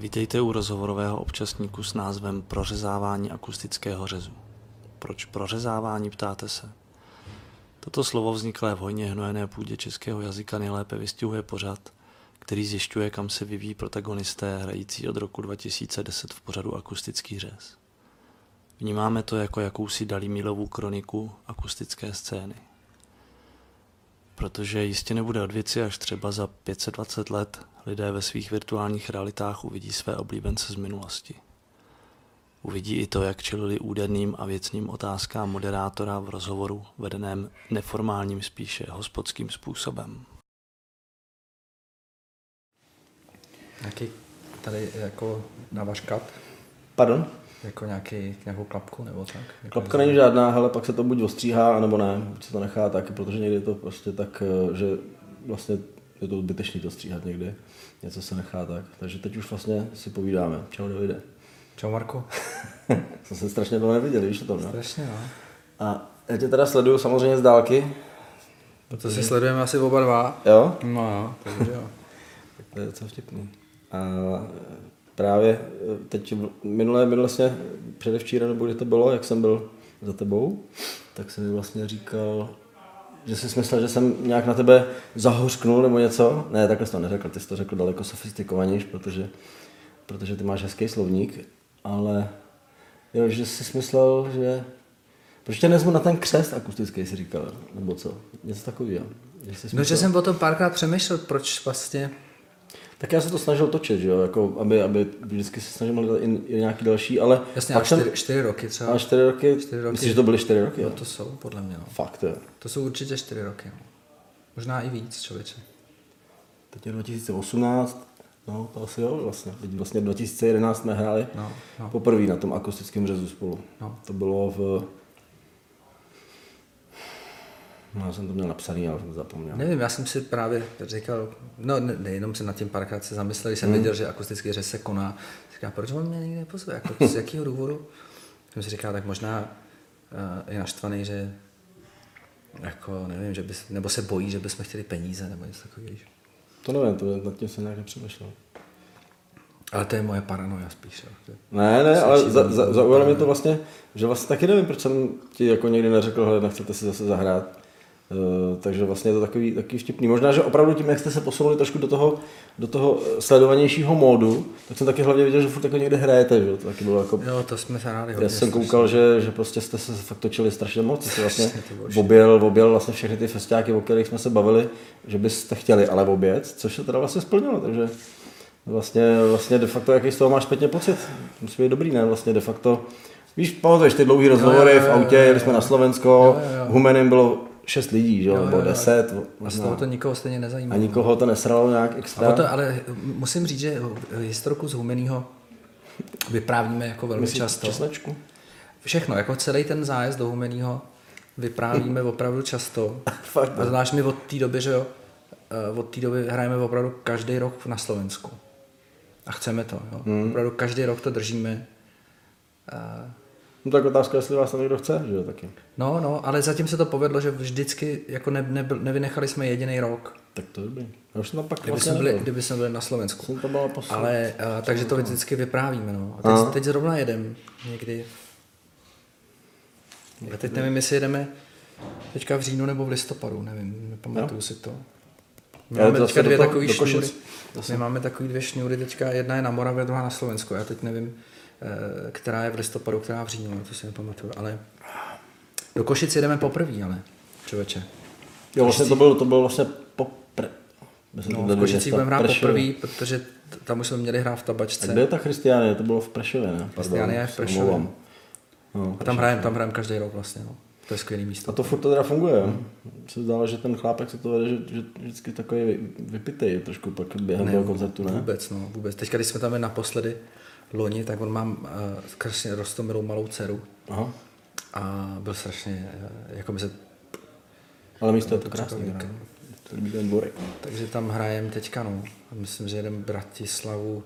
Vítejte u rozhovorového občasníku s názvem Prořezávání akustického řezu. Proč prořezávání, ptáte se? Toto slovo vzniklé v hojně hnojené půdě českého jazyka nejlépe vystihuje pořad, který zjišťuje, kam se vyvíjí protagonisté hrající od roku 2010 v pořadu Akustický řez. Vnímáme to jako jakousi dalímilovou kroniku akustické scény. Protože jistě nebude od věci, až třeba za 520 let lidé ve svých virtuálních realitách uvidí své oblíbence z minulosti. Uvidí i to, jak čelili úderným a věcným otázkám moderátora v rozhovoru vedeném neformálním spíše hospodským způsobem. Nějaký tady jako na váš kap, Pardon? Jako nějaký, nějakou klapku nebo tak? Jako Klapka není žádná, ale pak se to buď ostříhá, anebo ne, buď se to nechá tak, protože někdy je to prostě tak, eh, že vlastně je to zbytečný to stříhat někdy. Něco se nechá tak. Takže teď už vlastně si povídáme. Čau Davide. Čau Marko. Jsem se strašně dlouho neviděl, víš o tom, no? Strašně, no. A já tě teda sleduju samozřejmě z dálky. To si sledujeme asi oba dva. Jo? No jo, takže jo. To je docela vtipný. A právě eh, teď minulé, minulé vlastně předevčíra, nebo kdy to bylo, jak jsem byl za tebou, tak jsem mi vlastně říkal, že jsi myslel, že jsem nějak na tebe zahořknul nebo něco. Ne, takhle jsi to neřekl, ty jsi to řekl daleko sofistikovanější, protože, protože ty máš hezký slovník, ale jo, že jsi myslel, že proč tě nezmu na ten křest akustický, jsi říkal, nebo co? Něco takového. No, že jsem o tom párkrát přemýšlel, proč vlastně... Tak já se to snažil točit, že jo, jako aby, aby vždycky se snažil hledat i, i nějaký další, ale Jasně, a jsem- čtyři, čtyři roky třeba. a čtyři roky, čtyři roky. myslíš, že to byly čtyři roky? No Jo? to jsou, podle mě, no. Fakt, jo. To jsou určitě čtyři roky, no. Možná i víc, člověče. Teď je 2018, no to asi jo vlastně. Teď vlastně 2011 jsme hráli No, no. poprvé na tom akustickém řezu spolu. No. To bylo v... No, já jsem to měl napsaný, ale jsem zapomněl. Nevím, já jsem si právě říkal, no ne, nejenom se nad tím párkrát se zamyslel, když jsem věděl, že akustický řez se koná. Říká, proč on mě nikdy nepozve, jako z jakého důvodu? Jsem si říkal, tak možná uh, je naštvaný, že jako nevím, že bys, nebo se bojí, že bychom chtěli peníze, nebo něco takového. To nevím, to, nad tím jsem nějak nepřemýšlel. Ale to je moje paranoja spíš. Jo. Ne, ne, ale za, za- za, zaujalo mě to vlastně, že vlastně taky nevím, proč jsem ti jako někdy neřekl, hele, nechcete si zase zahrát. Uh, takže vlastně je to takový, takový vtipný. Možná, že opravdu tím, jak jste se posunuli trošku do toho, do toho sledovanějšího módu, tak jsem taky hlavně viděl, že furt jako někde hrajete, že? To taky bylo jako... Jo, to jsme se hráli Já jsem koukal, že, že prostě jste se fakt točili strašně moc, jste vlastně objel, objel vlastně všechny ty festiáky, o kterých jsme se bavili, že byste chtěli ale obět, což se teda vlastně splnilo, takže vlastně, vlastně de facto, jaký z toho máš zpětně pocit? Musí být dobrý, ne? Vlastně de facto, víš, pamatuješ ty dlouhý rozhovory jo, jo, v autě, jeli jsme na Slovensko. Humenem bylo šest lidí, že jo, nebo jo, deset, A z toho to nikoho stejně nezajímá. a nikoho to nesralo nějak extra. A to, ale musím říct, že historku z Humenýho vyprávíme jako velmi Myslíš často. česnečku? Všechno, jako celý ten zájezd do Humenýho vyprávíme opravdu často. Fakt, A zvlášť my od té doby, že jo, eh, od té doby hrajeme opravdu každý rok na Slovensku. A chceme to, jo. Hmm. Opravdu každý rok to držíme. Eh, No tak otázka, jestli vás tam někdo chce, že jo, taky. No, no, ale zatím se to povedlo, že vždycky jako ne, nebyl, nevynechali jsme jediný rok. Tak to je dobrý. Já už jsem tam pak Kdyby vlastně jsme, byli, kdyby jsme byli na Slovensku. Jsem to byla. Ale, uh, takže to vždycky vyprávíme, no. A Aha. teď, teď zrovna jedem někdy. Ale teď nevím, jestli jedeme teďka v říjnu nebo v listopadu, nevím, nepamatuju si to. My Ale máme teďka dvě takové šňůry. My máme takový dvě šňůry, teďka jedna je na Moravě, druhá na Slovensku. Já teď nevím, eh, která je v listopadu, která v říjnu, to si nepamatuju. Ale do Košic jedeme poprvé, ale člověče. Jo, vlastně to bylo, to bylo vlastně popr... Myslím, No, v Košicích budeme hrát poprvé, protože tam už jsme měli hrát v A tabačce. kde je ta Christiania? To bylo v Prešově, ne? Christiania je v Prešově. No, A tam hrajeme, tam hrajeme každý rok vlastně, no. To je skvělý místo. a to furt to teda funguje, jo? Se zdálo, že ten chlápek se to vede, že, že vždycky takový vy- vypitej je trošku pak během toho koncertu, ne? Vůbec, no, vůbec. Teďka, když jsme tam byli naposledy loni, tak on má uh, strašně rostomilou malou dceru Aha. a byl strašně, uh, jako by se, Ale místo je to krásný. To líbí ten dvorek. takže tam hrajeme teďka, no. Myslím, že jedeme Bratislavu,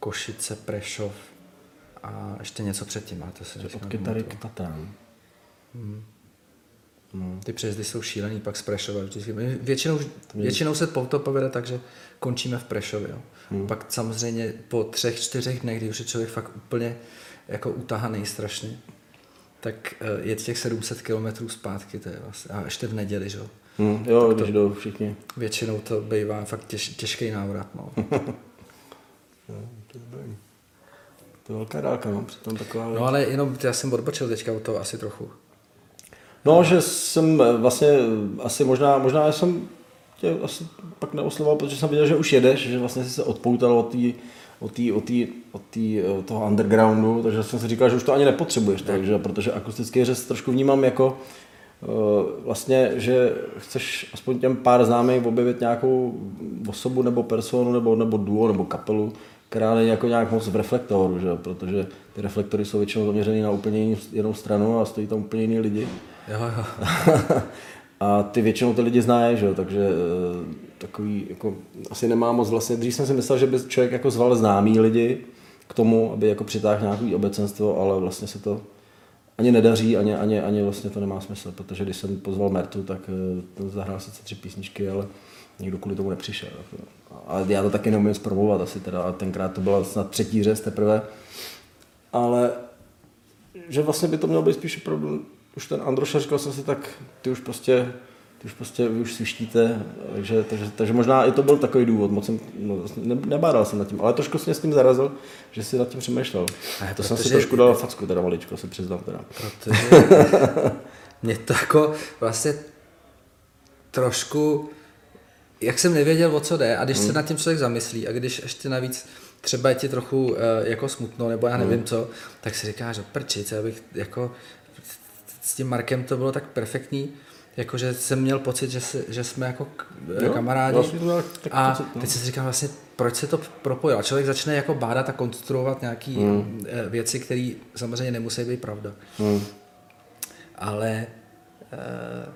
Košice, Prešov a ještě něco předtím, ale to teďka od kytary k. Tatrám. Hmm. Ty přejezdy jsou šílený, pak z Prešova vždycky. Většinou, většinou se to povede tak, že končíme v Prešově. Jo. Hmm. Pak samozřejmě po třech, čtyřech dnech, kdy už je člověk fakt úplně jako utahaný strašně, tak eh, je těch 700 kilometrů zpátky, to je vlastně, a ještě v neděli, že Hmm, jo, tak když jdou všichni. Většinou to bývá fakt těž, těžký návrat, no. no to, je to je velká dálka, no, přitom taková... No ale jenom, já jsem odbočil teďka o to asi trochu. No, že jsem eh, vlastně eh, asi možná, možná jsem tě asi pak neoslovoval, protože jsem viděl, že už jedeš, že vlastně jsi se odpoutal od té od, tý, od, tý, od tý, eh, toho undergroundu, takže jsem si říkal, že už to ani nepotřebuješ, takže, protože akustický řez trošku vnímám jako vlastně, že chceš aspoň těm pár známých objevit nějakou osobu nebo personu nebo, nebo duo nebo kapelu, která není jako nějak moc v reflektoru, že? protože ty reflektory jsou většinou zaměřené na úplně jinou stranu a stojí tam úplně jiný lidi. Jo, jo. a ty většinou ty lidi znají, že? takže eh, takový, jako, asi nemá moc vlastně, dřív jsem si myslel, že by člověk jako zval známý lidi k tomu, aby jako přitáhl nějaký obecenstvo, ale vlastně se to ani nedaří, ani, ani, ani vlastně to nemá smysl, protože když jsem pozval Mertu, tak eh, ten zahrál sice tři písničky, ale nikdo kvůli tomu nepřišel. Jako. A já to taky neumím zpromovat asi teda, a tenkrát to byla snad třetí řez teprve. Ale že vlastně by to mělo být spíš opravdu, už ten Androša říkal jsem si tak, ty už prostě ty už prostě vy už svištíte, takže, takže, takže, možná i to byl takový důvod, moc jsem, no, ne, nebádal jsem nad tím, ale trošku jsem s tím zarazil, že si nad tím přemýšlel. Ne, to jsem si trošku dal facku, teda maličko, se přiznám teda. Protože mě to jako vlastně trošku jak jsem nevěděl, o co jde a když hmm. se nad tím člověk zamyslí a když ještě navíc třeba je ti trochu uh, jako smutno, nebo já nevím hmm. co, tak si říkáš, prčice, abych jako s tím Markem to bylo tak perfektní, jakože jsem měl pocit, že, se, že jsme jako jo, kamarádi vlastně to a pocit, no. teď si říkám vlastně, proč se to propojilo. Člověk začne jako bádat a konstruovat nějaké hmm. Eh, věci, které samozřejmě nemusí být pravda. Hmm. Ale uh,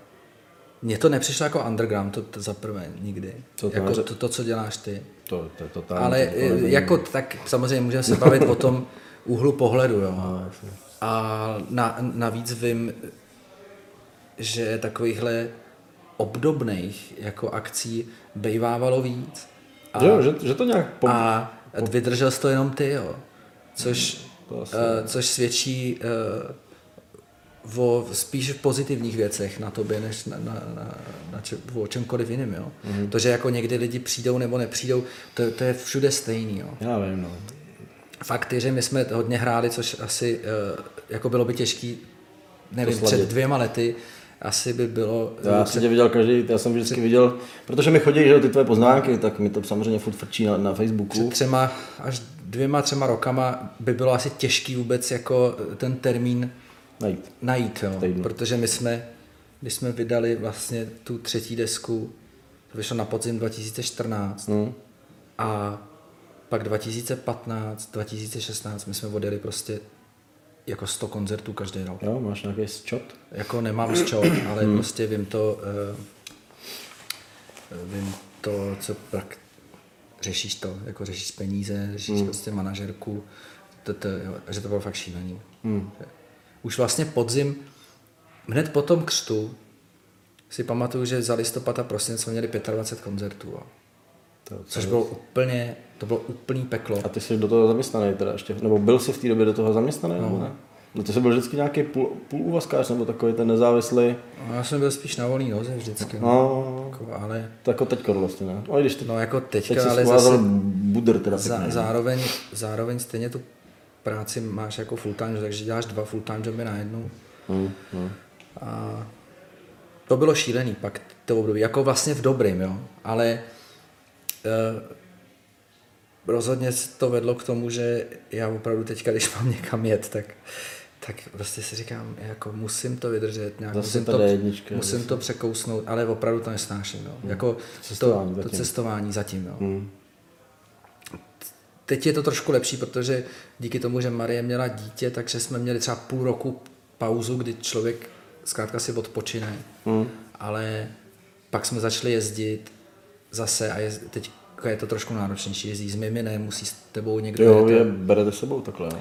mně to nepřišlo jako underground, to, to za prvé nikdy. To, jako to, to, co děláš ty. To, to, to tam, Ale to, to jako tak samozřejmě můžeme se bavit o tom úhlu pohledu. Jo. No, a na, navíc vím, že takovýchhle obdobných jako akcí bejvávalo víc. A, jo, že, že to nějak... Pom... A vydržel jsi to jenom ty, jo. Což, asi... uh, což svědčí uh, o spíš pozitivních věcech na tobě, než na, na, na, na če, o čemkoliv jiném. Jo? Mm-hmm. To, že jako někdy lidi přijdou nebo nepřijdou, to, to je všude stejný. Jo? Já vím, no. Fakt je, že my jsme hodně hráli, což asi uh, jako bylo by těžký, nevím, před dvěma lety, asi by bylo... Já jsem tě viděl každý, já jsem vždycky viděl, protože mi chodí že ty tvoje poznámky, tak mi to samozřejmě furt frčí na, na Facebooku. Před třema až dvěma, třema rokama by bylo asi těžký vůbec jako ten termín najít. Najít, jo. Protože my jsme, když jsme vydali vlastně tu třetí desku, to vyšlo na podzim 2014 mm. a pak 2015, 2016 my jsme odjeli prostě jako 100 koncertů každý rok. Jo, máš nějaký zčot? Jako nemám zčot, ale mm. prostě vím to, uh, vím to, co pak řešíš to, jako řešíš peníze, řešíš mm. prostě manažerku, to, to, jo, že to bylo fakt šílený. Mm už vlastně podzim, hned po tom křtu, si pamatuju, že za listopad a prosinec jsme měli 25 koncertů. To, to což bylo úplně, to bylo úplný peklo. A ty jsi do toho zaměstnaný teda ještě, nebo byl jsi v té době do toho zaměstnaný? No. ne? No to jsi byl vždycky nějaký půl, půl uvazkář, nebo takový ten nezávislý? No, já jsem byl spíš na volný noze vždycky. No, no. Jako, ale... To jako teďka vlastně, ne? No, když ty, no jako teďka, teď ale zase... budr teda za, zároveň, zároveň stejně tu práci máš jako full time, takže děláš dva full time joby najednou. Hmm, hmm. A to bylo šílený pak to období, jako vlastně v dobrým, jo, ale eh, rozhodně to vedlo k tomu, že já opravdu teďka, když mám někam jet, tak, tak prostě si říkám, jako musím to vydržet, nějak, musím, to, jednička, musím to překousnout, ale opravdu to nesnáším. Jo. Hmm. Jako cestování to, zatím. to cestování zatím. Jo. Hmm. Teď je to trošku lepší, protože díky tomu, že Marie měla dítě, takže jsme měli třeba půl roku pauzu, kdy člověk zkrátka si odpočine. Hmm. Ale pak jsme začali jezdit zase a jezd, teď je to trošku náročnější. Jezdí s miminem, musí s tebou někdo... Jo, je berete sebou takhle, no?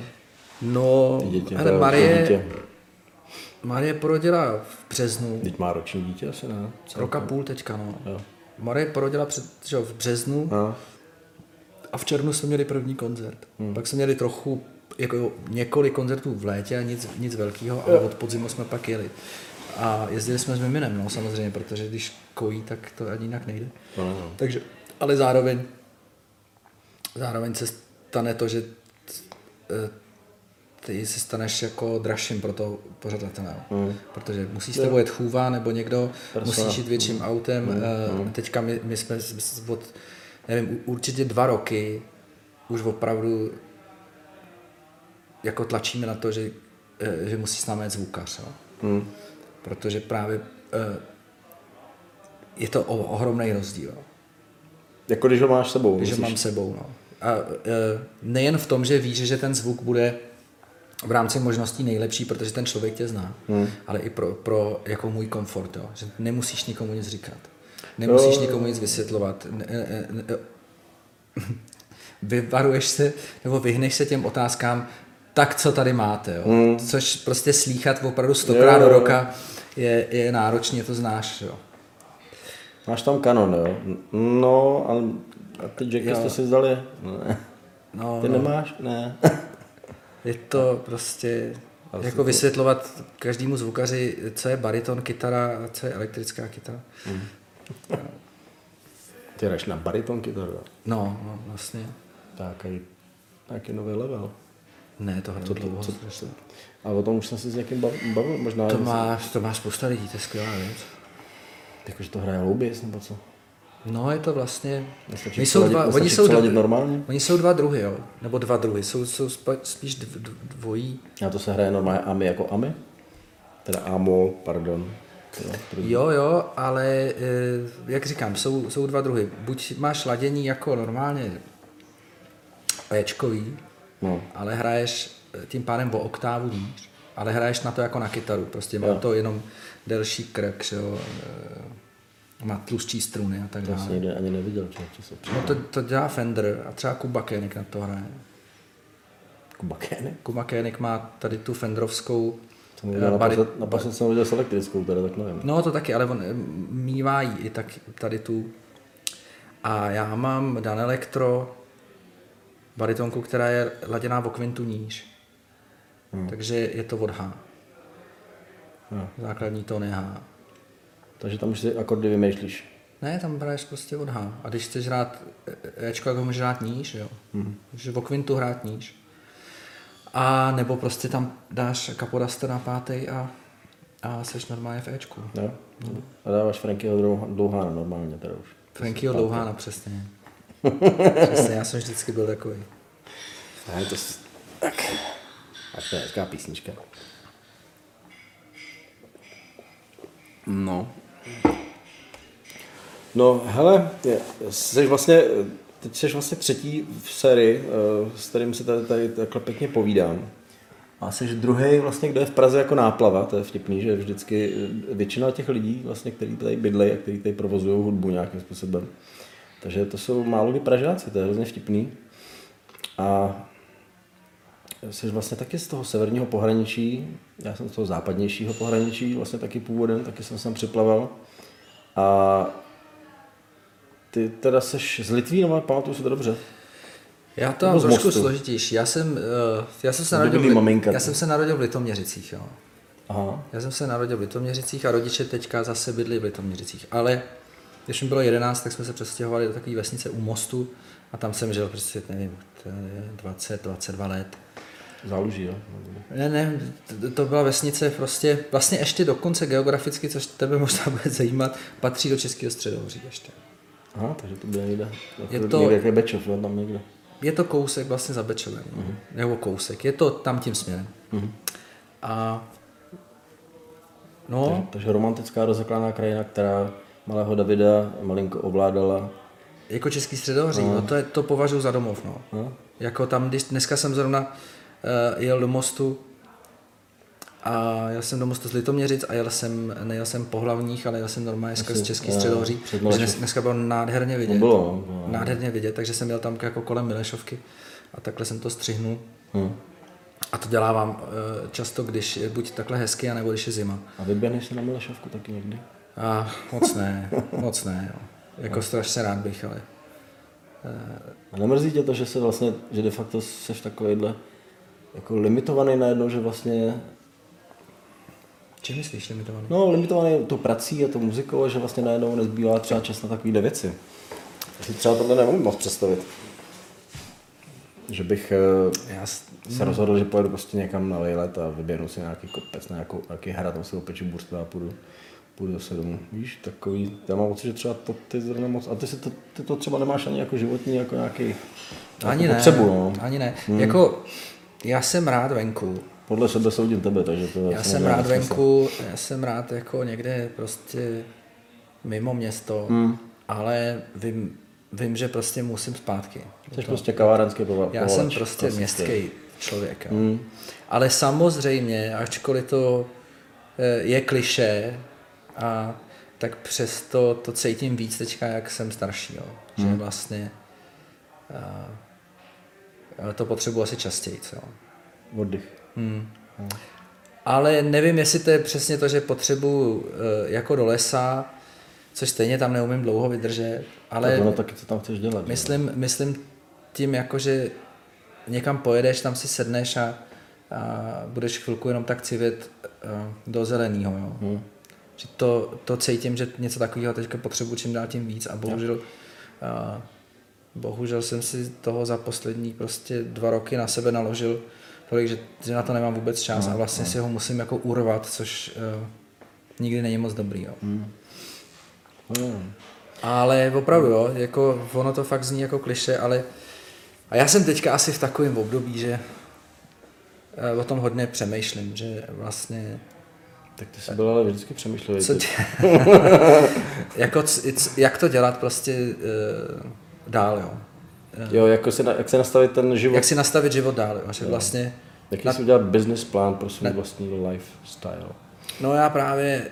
No, dítě, ale Marie, Marie porodila v březnu, Teď má roční dítě asi, ne? roka půl teďka, no. Jo. Marie porodila před, že jo, v březnu No. a v červnu jsme měli první koncert. Hmm. Pak jsme měli trochu, jako několik koncertů v létě a nic, nic velkého, ale od podzimu jsme pak jeli. A jezdili jsme s miminem, no samozřejmě, protože když kojí, tak to ani jinak nejde. No, no. Takže, ale zároveň, zároveň se stane to, že eh, ty se staneš jako dražším pro toho pořadatele. Mm. Protože musí s tebou jet chůva, nebo někdo Persona. musí jít větším autem. Mm. Teďka my, my jsme od, nevím, určitě dva roky už opravdu jako tlačíme na to, že, eh, že musí s námi jet zvukař. Jo? Hmm. Protože právě je to ohromný rozdíl. Jo? Jako když ho máš sebou. Když ho musíš- mám sebou. No. A e, nejen v tom, že víš, že ten zvuk bude v rámci možností nejlepší, protože ten člověk tě zná, hmm. ale i pro, pro jako můj komfort, jo. že nemusíš nikomu nic říkat. Nemusíš Jo. nikomu nic vysvětlovat. Ne, ne, ne, vyvaruješ se, nebo vyhneš se těm otázkám, tak co tady máte, jo? Hmm. což prostě slíchat opravdu stokrát do roka je, je náročně, to znáš. Jo. Máš tam kanon, jo? No, ale a ty Jacky jste si vzali? Ne. No, Ty no. nemáš? Ne. Je to prostě jako vysvětlovat každému zvukaři, co je bariton kytara a co je elektrická kytara. Ty jdeš na bariton kytaru. No, no vlastně. Tak, a nějaký nový level. Ne, to hraju dlouho. co- A o tom už jsem se s někým bav- bavil, možná. To má, to má spousta lidí, to je skvělá věc. Jakože to hraje louběs, nebo co? No, je to vlastně... Nestačí Oni jsou, dva, nestačí oni, jsou dva, normálně? oni jsou dva druhy, jo. Nebo dva druhy. Jsou, jsou spíš dv, dv, dvojí. A to se hraje normálně AMI jako AMI? Teda AMO, pardon. Jo. Jo, ale eh, jak říkám, jsou, jsou dva druhy. Buď máš ladění jako normálně Ečkový, No. ale hraješ eh, tím pádem o oktávu níž, ale hraješ na to jako na kytaru, prostě má Jo. to jenom delší krk, že jo, eh, má tlustší struny a tak To jsem dále. nikdy ani neviděl, člověče se No to, to dělá Fender a třeba Kuba Koenig na to hraje. Kuba Kény. Kuba Koenig má tady tu Fenderovskou eh, naposled, naposled jsem viděl s elektrickou, teda tak nevím. No to taky, ale on eh, mívá jí i tak tady tu. A já mám Dan Electro baritonku, která je laděná o kvintu níž. Hmm. Takže je to od H. Jo. Základní tón je H. Takže tam už si akordy vymýšlíš. Ne, tam hraješ prostě od H. A když chceš hrát Ečko, jako můžeš hrát níž, jo. Hmm. Můžeš o kvintu hrát níž. A nebo prostě tam dáš kapodaster na pátý a, a seš normálně v Ečku. Jo? A dáváš Frankyho Dlouhá- Dlouhána normálně teda už. Frankyho Dlouhána, přesně. přesně, já jsem vždycky byl takový. Ne, to. Tak. A to je hezká písnička. No. No, hele, jsi vlastně, teď jsi vlastně třetí v sérii, eh, s kterým si tady, tady takhle pěkně povídám. A jsi druhý vlastně, kdo je v Praze jako náplava, to je vtipný, že vždycky eh, většina těch lidí, vlastně, kteří tady bydlejí a kteří tady provozují hudbu nějakým způsobem. Takže to jsou málo kdy Pražáci, to je hrozně vtipný. A jsi vlastně taky z toho severního pohraničí, já jsem z toho západnějšího pohraničí, vlastně taky původem, taky jsem sem připlaval. A ty teda seš z Litvínova, pamatuju si to dobře. Já to mám trošku Mostu. složitější. Já jsem, uh, já jsem se narodil, v, maminka, já jsem se narodil v Litoměřicích, jo. Aha. Já jsem se narodil v Litoměřicích a rodiče teďka zase bydli v Litoměřicích. Ale když mi bylo 11, tak jsme se přestěhovali do takové vesnice u mostu a tam jsem žil prostě, nevím, to je 20, 22 let. Záluží, jo? Ne, ne, to- to byla vesnice prostě, vlastně ještě dokonce geograficky, což tebe možná bude zajímat, patří do Českého středohoří ještě. Aha, takže to bude někde. Je to-. Někde, je Bečov, jo, tam někde. Je to kousek vlastně za Bečovem, no. nebo kousek, je to tam tím směrem. A no, Takže romantická rozeklaná krajina, která malého Davida malinko ovládala. jako Český středohoří, no. to, je, to považuji za domov, no. No. Jako tam, když dneska jsem zrovna jel do mostu a jel jsem do mostu z Litoměřic a jel jsem, nejel jsem po hlavních, ale jel jsem normálně skrz Český jo, středohoří, dnes, dneska bylo nádherně vidět. No bylo, no, bylo. Nádherně vidět, takže jsem jel tam jako kolem Milešovky a takhle jsem to střihnul. Hm. A to dělávám eh, často, když je buď takhle hezky, anebo když je zima. A vyběhneš se na Milešovku taky někdy? A moc ne, moc ne. Jo. Jako strašně rád bych, ale A nemrzí tě to, že se vlastně, že de facto jsi takovýhle jako limitovaný najednou, že vlastně, čím myslíš limitovaný? no limitovaný tou prací a tou muzikou, že vlastně najednou nezbývá třeba čas na takovýhle věci. Já si třeba tohle nemůžu moc představit. Že bych eh, Já, s- se rozhodl, že pojedu prostě někam na lejlet a vyběhnu si nějaký kopec, na nějakou, nějaký hrad, tam si opeču burstu a půjdu, půjdu zase domů. Víš, takový, já mám pocit, že třeba to ty zrovna moc, a ty, si to, ty to třeba nemáš ani jako životní, jako nějaký ani jako ne, potřebu, no. ani ne. Jako, já jsem rád venku. Podle sebe soudím tebe, takže to Já vlastně jsem rád venku, já jsem rád jako někde prostě mimo město, Hmm. ale vím, vím, že prostě musím zpátky. Jsi prostě kavárenský povolač. Já jsem prostě městský člověk. Jo. Hmm. Ale samozřejmě, ačkoliv to eh, je kliše, a tak přesto to cítím víc teďka, jak jsem starší. Jo. Že Hmm. vlastně a, to potřebuji asi častěji. Jo. Oddych. Hmm. Ale nevím, jestli to je přesně to, že potřebuji eh, jako do lesa, což stejně tam neumím dlouho vydržet, ale Ale ono taky, co tam chceš dělat. myslím, myslím tím, jako, že někam pojedeš, tam si sedneš a, a budeš chvilku jenom tak civět uh, do zeleného. Jo. Hmm. Že to, to cítím, že něco takového teďka potřebuji čím dál tím víc a bohužel, uh, bohužel jsem si toho za poslední prostě dva roky na sebe naložil tolik, že, že na to nemám vůbec čas a vlastně si ho musím jako urvat, což uh, nikdy není moc dobrý. Jo. Hmm. Ale opravdu, jo, jako ono to fakt zní jako kliše, ale a já jsem teďka asi v takovém období, že eh, o tom hodně přemýšlím, že vlastně Tak ty jsi byl ale vždycky přemýšlel. co dě... jako, c- jak to dělat prostě uh, dál, jo. Jo, jako si, jak se nastavit ten život. Jak si nastavit život dál, jo, že vlastně, Jaký na- jsi udělat business plán pro svůj Ne. vlastní lifestyle? no já právě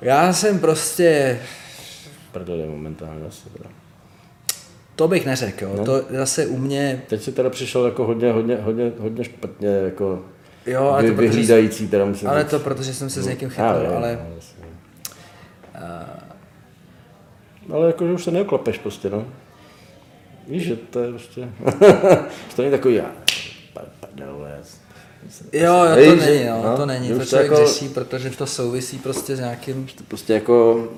já jsem prostě, Prdele momentálně asi teda. to bych neřekl, jo, No. to zase u mě, Teď si teda přišel jako hodně, hodně, hodně, hodně špatně, jako jo, ale vy, to protože, vyhlídající teda musím ale říct. to protože jsem se s někým chytil, vím, ale no, jasně. Ale jako, že už se neoklapeš prostě, no. Víš, že to je prostě... to není takový, já, prdele, Jo, jo, to Víš, není, no, no, to není, to člověk jako- řeší, protože to souvisí prostě s nějakým, prostě jako,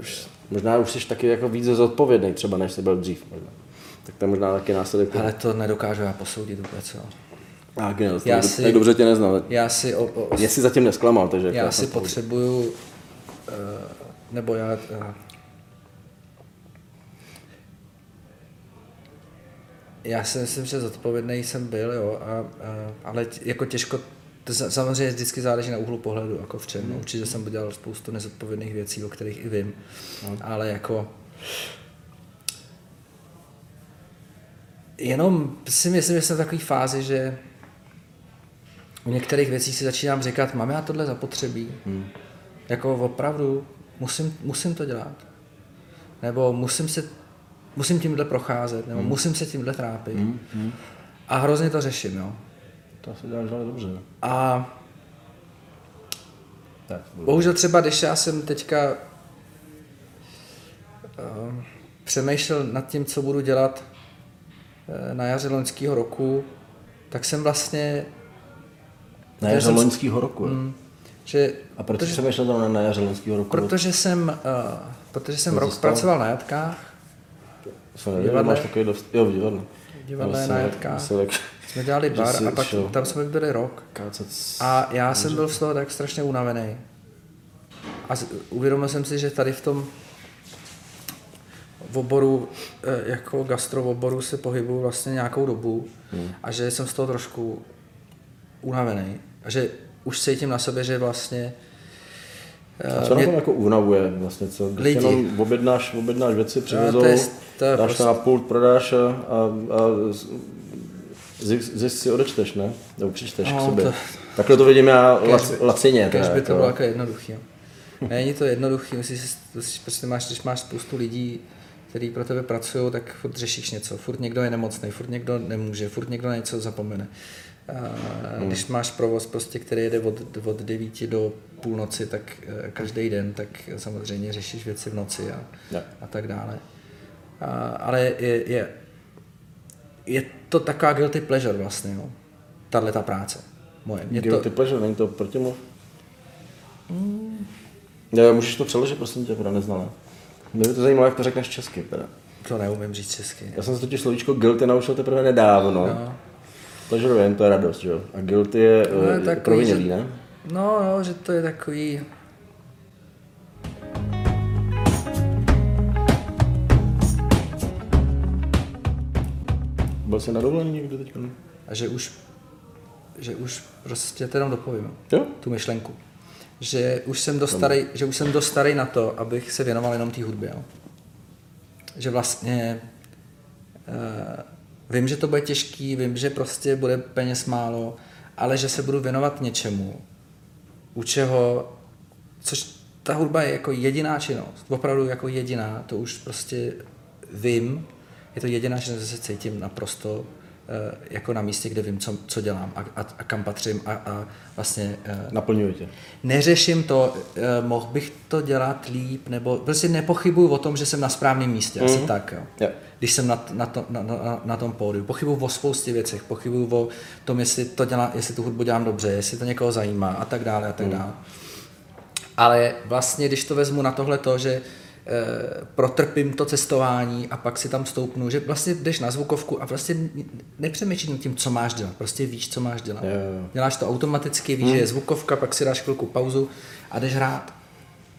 už, možná už jsi taky jako víc zodpovědný třeba, než jsi byl dřív. Možná. Tak to je možná taky následek. ale to nedokážu já posoudit vůbec, jo. A genial, Já tak, si- tak dobře tě neznal. Já si, o, o, Mě si zatím nesklamal, takže... jako já jsem si potřebuju, uh, nebo já, uh, já si myslím, že zodpovědný jsem byl, jo, a, uh, ale t- jako těžko, to sa- samozřejmě vždycky záleží na úhlu pohledu, jako v čem. Hmm. Určitě jsem udělal spoustu nezodpovědných věcí, o kterých i vím, hmm. ale jako jenom si myslím, že jsem v takové fázi, že u některých věcí si začínám říkat, mám já tohle zapotřebí? Hmm. Jako opravdu, musím, musím to dělat. Nebo musím se, musím tímhle procházet, nebo hmm. musím se tímhle trápit. Hmm. A hrozně to řeším, jo. To asi děláš ale dobře. A Tak, bohužel třeba, když já jsem teďka uh, přemýšlel nad tím, co budu dělat uh, na jaře loňského roku, tak jsem vlastně, na jaře jsem- loňského roku. mm, že A proč jsi přemýšlel tam na- jaře loňského roku? Protože jsem, uh, protože jsem rok se stalo? pracoval na jatkách, Jsem nevěděl, divadle. máš takový dost... Jo, v divadle. divadle na tak- jsme dělali bar a pak šel tam jsme byli rok. A já jsem byl z toho tak strašně unavený. A uvědomil jsem si, že tady v tom v oboru, eh, jako gastro v oboru se pohybuju vlastně nějakou dobu Hmm. a že jsem z toho trošku unavený. A že už cítím na sobě, že vlastně A co na tom jako unavuje vlastně, co? Lidi. Jenom objednáš, objednáš věci, přivezou, to je dáš prostě- na pult, prodáš a, a, a zisk, zisk si odečteš, ne? Nebo přičteš No, k sobě. to- Takhle to vidím já by- lacině. Kež by to jako. bylo jako jednoduchý. Není to jednoduchý, musíš, musíš prostě máš, když máš spoustu lidí, který pro tebe pracují, tak furt řešíš něco. Furt někdo je nemocný, furt někdo nemůže, furt někdo na něco zapomene. Hmm. když máš provoz, prostě, který jede od, od 9 do půlnoci, tak eh, každý den, tak samozřejmě řešíš věci v noci a, Jo. a tak dále. A, ale je, je, je to taková guilty pleasure vlastně, no. Tahle ta práce. Moje. Mě to, Guilty pleasure, není to protimluv? Jo, můžeš to přeložit, prosím tě, teda neznala. Mě by to zajímalo, jak to řekneš česky, teda. to neumím říct česky. Já jsem se totiž slovíčko guilty naučil teprve nedávno. No. Pleasure vím, to je radost, že jo. A guilty je, No, je no, je takový, provinělý, že- ne? No, no, že to je takový... Byl jsi na dovolení někdy teď? A že už, že už prostě to jenom dopovím, Jo? tu myšlenku. Že už jsem dost starý, že už jsem dost starý na to, abych se věnoval jenom té hudbě. Jo. Že vlastně uh, vím, že to bude těžký, vím, že prostě bude peněz málo, ale že se budu věnovat něčemu, u čeho, což ta hudba je jako jediná činnost, opravdu jako jediná, to už prostě vím, je to jediná činnost, že se cítím naprosto jako na místě, kde vím, co, co dělám a, a, a kam patřím a, a vlastně eh, Naplňuje tě. neřeším to, eh, mohl bych to dělat líp, nebo prostě nepochybuju o tom, že jsem na správném místě, asi tak, jo. Jo. Když jsem na, na, to, na, na, na tom pódiu. Pochybuju o spoustě věcech, pochybuju o tom, jestli, to dělá, jestli tu hudbu dělám dobře, jestli to někoho zajímá a tak dále a tak dále. Ale vlastně, když to vezmu na tohle to, že e, protrpím to cestování a pak si tam stoupnu, že vlastně jdeš na zvukovku a vlastně nepřemýšlíš nad tím, co máš dělat, prostě víš, co máš dělat. Jo, jo. Děláš to automaticky, víš, že je zvukovka, pak si dáš chvilku pauzu a jdeš hrát.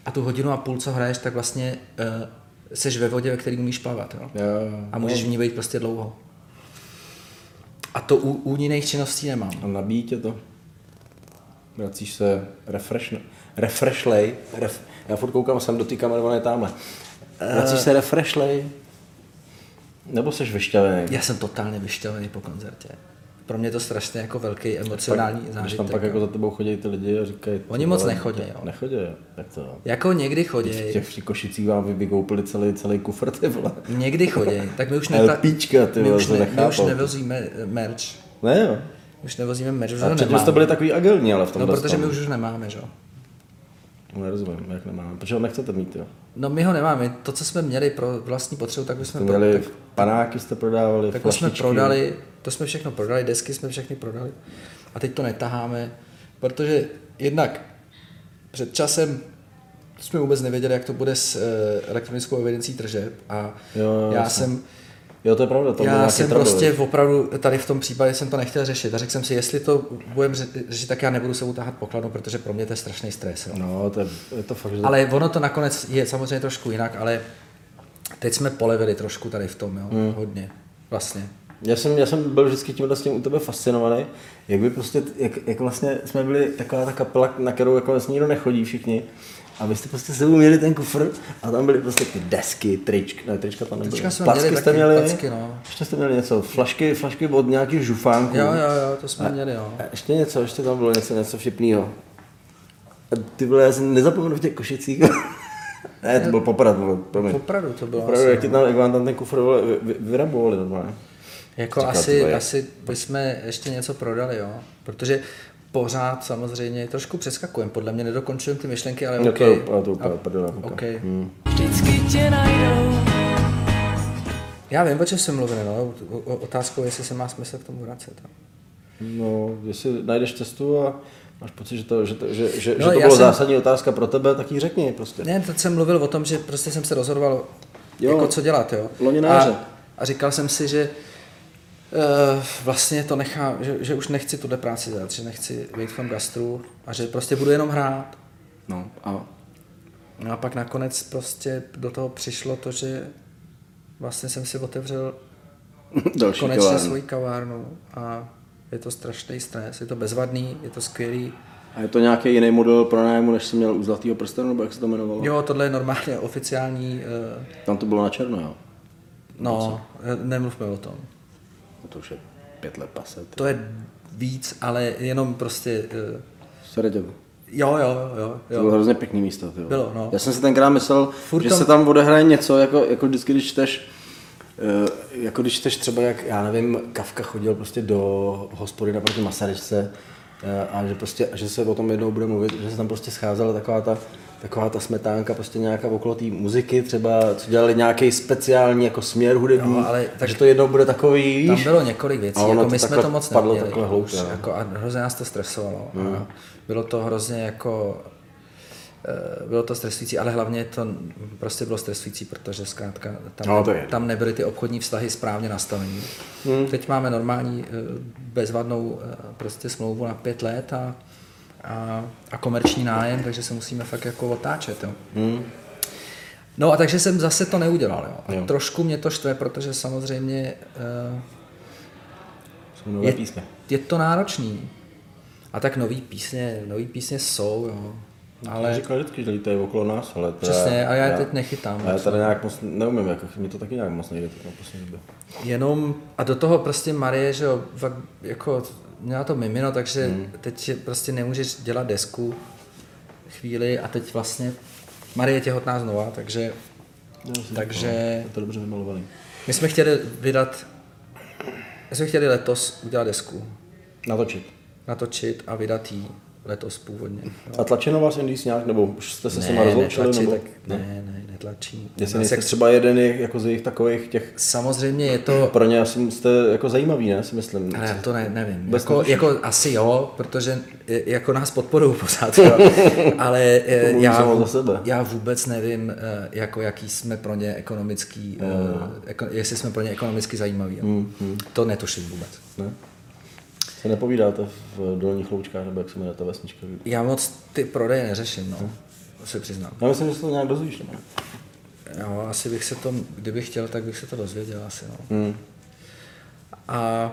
A tu hodinu a půl, co hraješ, tak vlastně e, seš ve vodě, ve který umíš plavat. Jo? Jo, jo. A můžeš v ní být prostě dlouho. A to u, u jiných činností nemám. A nabíjí tě to. Vracíš se refresh, refreshlej. Ref, já furt koukám sem do té kamery, ona je tamhle. Vracíš se refreshlej. Nebo jsi vyšťavený? Já jsem totálně vyšťavený po koncertě. Pro mě je to strašně jako velký emocionální Když zážitek. tam pak jako za tebou chodí ty lidi a říkají... Oni moc nechodí, jo. Nechodí. Tak to... Jako někdy V chodí, těch v těch košicích vám vy- vykoupili celý, celý kufr, ty vole. někdy chodí, tak my už, neta, píčka, ty my už, ne, my už nevozíme merch. Ne jo. Už nevozíme merch, už A předtím jste byli takový agilní, ale v tom No, protože my už už nemáme, že jo. Nerozumím, jak nemáme. Proč ho nechcete mít, jo? No my ho nemáme, to, co jsme měli pro vlastní potřebu, tak jsme, Jste pro, měli tak, panáky, jste prodávali, tak jsme prodali, to jsme všechno prodali, desky jsme všechny prodali. A teď to netaháme, protože jednak před časem jsme vůbec nevěděli, jak to bude s eh, elektronickou evidencí tržeb a Jo, já jasně. jsem Jo, to je pravda, to já jsem prostě viď? opravdu tady v tom případě jsem to nechtěl řešit a řekl jsem si, jestli to budeme řešit, tak já nebudu se utáhat pokladnu, protože pro mě to je strašný stres. Jo. No, to je, je to fakt, že... Ale ono to nakonec je samozřejmě trošku jinak, ale teď jsme polevili trošku tady v tom, jo, hmm. hodně, vlastně. Já jsem, já jsem byl vždycky tímhle s tím u tebe fascinovaný, jak by prostě, jak, jak vlastně jsme byli taková ta kapela, na kterou jako vlastně nikdo nechodí všichni, a vy jste prostě sebou měli ten kufr a tam byly prostě ty desky, trička, ne, trička tam nebyly. Trička jsme placky měli jste měli, placky, no. ještě jste měli něco, flašky, flašky od nějakých žufánků. Jo, jo, jo, to jsme měli, jo. A ještě něco, ještě tam bylo něco, něco vtipného. A ty vole, já si nezapomenu v těch košicích. ne, to byl poprad, vole, promiň. Opravdu to bylo Opravdu, asi, jak, ti tam, jak vám tam ten kufr vy, vy, vyrabovali normálně. Jako Říkal, ty asi, asi bychom ještě něco prodali, jo. Protože pořád samozřejmě trošku přeskakujeme. Podle mě nedokončujeme ty myšlenky, ale No OK. to to úplně. Hmm. Vždycky tě najdou. Já vím, o čem jsem mluvil, no. O- o- Otázkou, jestli se má smysl k tomu vracet. jo. No, jestli najdeš cestu a máš pocit, že to, že to, že, že, No, že to bylo jsem- zásadní otázka pro tebe, tak ji řekni prostě. Ne, teď jsem mluvil o tom, že prostě jsem se rozhodoval, Jo. jako co dělat, jo. A, a říkal jsem si, že uh, vlastně to nechá, že, že, už nechci tuhle práci dělat, že nechci být v tom gastru a že prostě budu jenom hrát. No, a No a pak nakonec prostě do toho přišlo to, že vlastně jsem si otevřel další konečně kavárnu. svoji kavárnu a je to strašný stres, je to bezvadný, je to skvělý. A je to nějaký jiný model pronájmu, než jsi měl u Zlatého prstenu, nebo jak se to jmenovalo? Jo, tohle je normálně oficiální, uh, Tam to bylo na černo, jo? no, eh, nemluvme o tom. No to už je pět let pase. To je víc, ale jenom prostě, uh, Sorry, tě. Jo, jo, jo, To jo. bylo hrozně pěkný místo. Tyjo. Bylo, no. Já jsem si tenkrát myslel, Furt že tam- se tam odehraje něco, jako, jako vždycky, když čteš, eh, jako když čteš třeba, jak, já nevím, Kafka chodil prostě do hospody naproti Masaryčce eh, a že prostě, že se o tom jednou bude mluvit, že se tam prostě scházela taková ta, taková ta smetánka, prostě nějaká okolo té muziky, třeba, co dělali nějaký speciální jako směr hudební, Jo, ale tak- že to jednou bude takový, víš? Tam bylo několik věcí, jako my jsme to moc padlo neměli. takhle hloupě, už, no. jako, a hrozně nás to stresovalo. A bylo to hrozně jako eh, bylo to stresující, ale hlavně to prostě bylo stresující, protože zkrátka tam, No, tam nebyly ty obchodní vztahy správně nastavený. Hmm. Teď máme normální eh, bezvadnou eh, prostě smlouvu na pět let a, a, a komerční nájem, takže se musíme fakt jako otáčet. Jo. Hmm. No a takže jsem zase to neudělal. Jo. A Jo. trošku mě to štve, protože samozřejmě eh, Jsou nové je, písně. je to náročný. A tak nový písně, nový písně jsou, jo. Ale... Říkal vždycky, že lítají okolo nás, ale teda, přesně, a já je teď nechytám. A já tady nějak moc neumím, jako, mi to taky nějak moc nejde teď na poslední době. Jenom, a do toho prostě Marie, že jo, fakt jako měla to mimino, takže hmm. teď prostě nemůžeš dělat desku chvíli a teď vlastně Marie je těhotná znova, takže, takže Je to dobře vymalovaný. my jsme chtěli vydat, my jsme chtěli letos udělat desku, Natočit. natočit a vydat ji letos původně. jo. A tlačeno vás Indies nějak, nebo už jste se s nimi Ne, rozloučili? netlačí, Nebo? tak, ne, ne, netlačí. Jestli nejste jak- třeba jeden je- jako z jejich takových těch, Samozřejmě je to, pro ně asi jste jako zajímavý, ne, si myslím. ale to ne, nevím, Vůbec jako, jako asi jo, protože jako nás podporují pořád, jo. ale eh, já, já vůbec nevím, eh, jako jaký jsme pro ně ekonomický, eh, eko, jestli jsme pro ně ekonomicky zajímaví. jo. Hmm, To netuším vůbec. Ne? Se nepovídáte v dolních loučkách, nebo jak se jmenuje ta vesnička? Já moc ty prodeje neřeším, no, to se přiznám. Já myslím, že se to nějak dozvíš, ne? Jo, asi bych se to, kdybych chtěl, tak bych se to dozvěděl asi, no. Hmm. A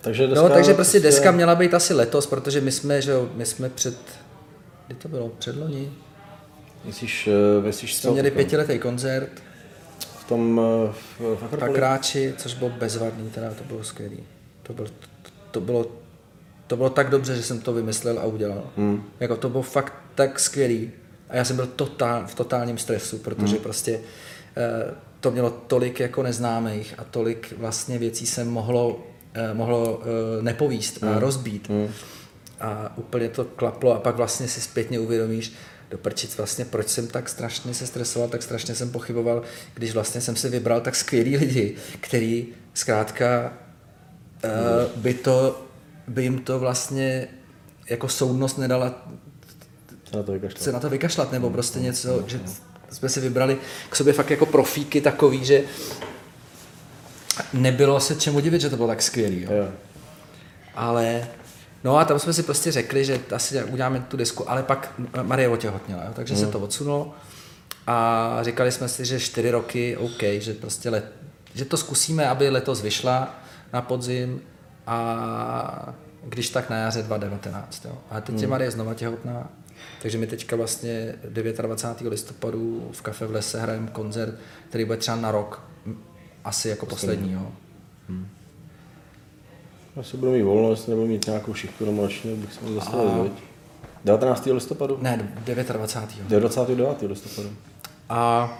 Takže deska, No, takže prostě deska měla být asi letos, protože my jsme, že jo, my jsme před, kdy to bylo, předloni, Myslíš, eh, myslíš jsme měli pětiletý koncert tom eh, v, v v Akropoli? Akráči, což bylo bezvadný, teda to bylo skvělý. To bylo, to bylo, to bylo tak dobře, že jsem to vymyslel a udělal. Hmm. Jako to bylo fakt tak skvělý. A já jsem byl totál, v totálním stresu, protože hmm. prostě eh, to mělo tolik jako neznámých a tolik vlastně věcí se mohlo, eh, mohlo eh, nepovíst a rozbít. Hmm. A úplně to klaplo a pak vlastně si zpětně uvědomíš, do prčic vlastně, proč jsem tak strašně se stresoval, tak strašně jsem pochyboval, když vlastně jsem si vybral tak skvělý lidi, který zkrátka uh, by to, by jim to vlastně jako soudnost nedala Se na to vykašlat. se na to vykašlat, nebo prostě něco, že jsme si vybrali k sobě fakt jako profíky takový, že nebylo se čemu divit, že to bylo tak skvělý. Jo. Jo. Ale no a tam jsme si prostě řekli, že asi uděláme tu desku, ale pak Marie otěhotněla, jo, takže Hmm. se to odsunulo a říkali jsme si, že čtyři roky, OK, že prostě let, že to zkusíme, aby letos vyšla na podzim a když tak na jaře 2019. Jo. A teď Hmm. je Marie znova těhotná, takže my teďka vlastně 29. listopadu v kafe v lese hrajeme koncert, který bude třeba na rok, asi jako poslední. Jo. Asi budu mít volno, jestli nebudu mít nějakou šichtu nebo noční, bych se mohl zastavit, viď? 19. listopadu? Ne, 29. 29. listopadu. A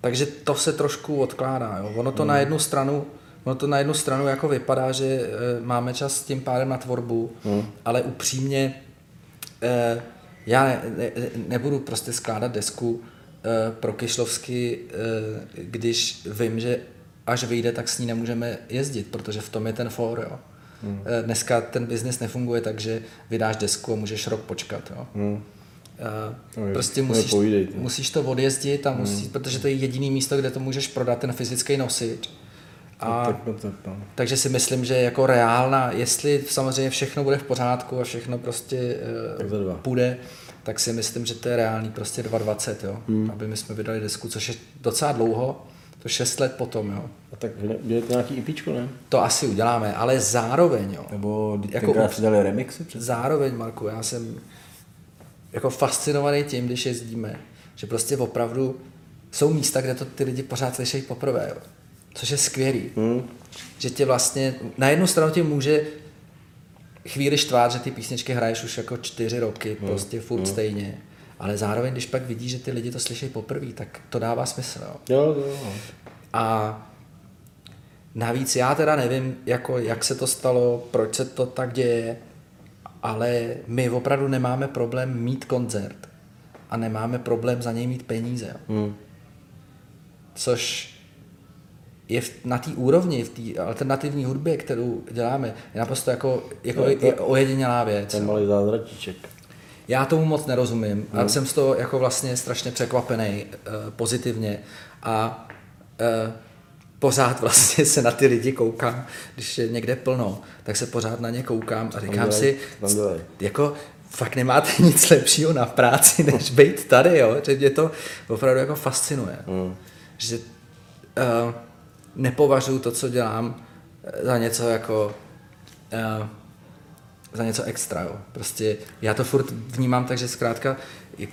takže to se trošku odkládá. Jo. Ono to na jednu stranu Ono to na jednu stranu jako vypadá, že e, máme čas tím pádem na tvorbu, ale upřímně e, já ne, ne, nebudu prostě skládat desku e, pro Kyšlovsky, e, když vím, že až vyjde, tak s ní nemůžeme jezdit, protože v tom je ten for. Jo. E, dneska ten biznis nefunguje tak, že vydáš desku a můžeš rok počkat. Jo. Hmm. No, prostě musíš, povídej, musíš to odjezdit, a musí, protože to je jediný místo, kde to můžeš prodat, ten fyzický nosič. A, Tak, tak, tak, no. takže si myslím, že jako reálná, jestli samozřejmě všechno bude v pořádku a všechno prostě uh, půjde, tak si myslím, že to je reálný prostě 2,20, jo. Hmm. Aby my jsme vydali desku, což je docela dlouho, to 6 let potom, jo. A tak dělat nějaký IPčko, ne? To asi uděláme, ale zároveň, jo. Nebo Jako přidali remixy před... Zároveň, Marku, já jsem jako fascinovaný tím, když jezdíme, že prostě opravdu jsou místa, kde to ty lidi pořád slyšejí poprvé, jo. což je skvělý. Hmm. Že tě vlastně, na jednu stranu tě může chvíli štvát, že ty písničky hraješ už jako čtyři roky, Hmm. prostě furt stejně. Ale zároveň, když pak vidíš, že ty lidi to slyší poprvé, tak to dává smysl. Jo. Jo, jo, jo. A navíc já teda nevím, jako, jak se to stalo, proč se to tak děje, ale my opravdu nemáme problém mít koncert a nemáme problém za něj mít peníze. Jo. Hmm. Což je v, na té úrovni, v té alternativní hudbě, kterou děláme, je naprosto jako, jako Jo, to- je ojedinělá věc. Ten malý zázračíček. Já tomu moc nerozumím a jsem z toho jako vlastně strašně překvapený uh, pozitivně a uh, pořád vlastně se na ty lidi koukám, když je někde plno, tak se pořád na ně koukám a říkám si, jako fakt nemáte nic lepšího na práci, než být tady, jo? že mě to opravdu jako fascinuje. Hmm. Že uh, nepovažuji to, co dělám, eh, za něco jako uh, za něco extra. Jo. Prostě já to furt vnímám tak, že zkrátka,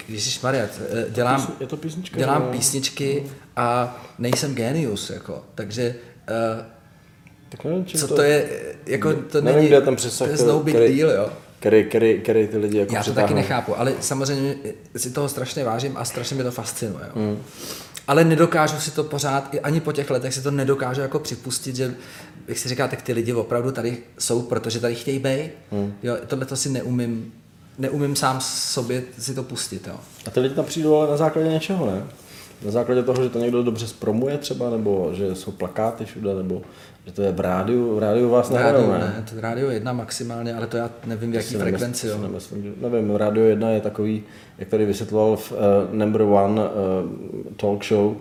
Ježíš Maria, dělám, Je to písnička, dělám no. písničky a nejsem genius, jako, takže uh, Tak nevím, co to je, jako to nevím, není, kde je ten přesah, to je no big který- deal, jo. Který, který, který ty lidi jako Já to přitáhnou. taky nechápu, ale samozřejmě si toho strašně vážím a strašně mě to fascinuje. Jo. Mm. Ale nedokážu si to pořád, i ani po těch letech si to nedokážu jako připustit, že, jak si říká, tak ty lidi opravdu tady jsou, protože tady chtějí být. Mm. Jo, tohle to si neumím, neumím sám sobě si to pustit. Jo. A ty lidi tam přijdou ale na základě něčeho, ne? Na základě toho, že to někdo dobře zpromuje třeba, nebo že jsou plakáty všude, nebo že to je v rádiu, v rádiu vás nehrajou, Rádio, ne? ne, to rádio jedna maximálně, ale to já nevím, v jaký frekvenci. Jo. nemyslím, že- nevím, Radio 1 je takový, jak tady vysvětloval v uh, Number One uh, talk show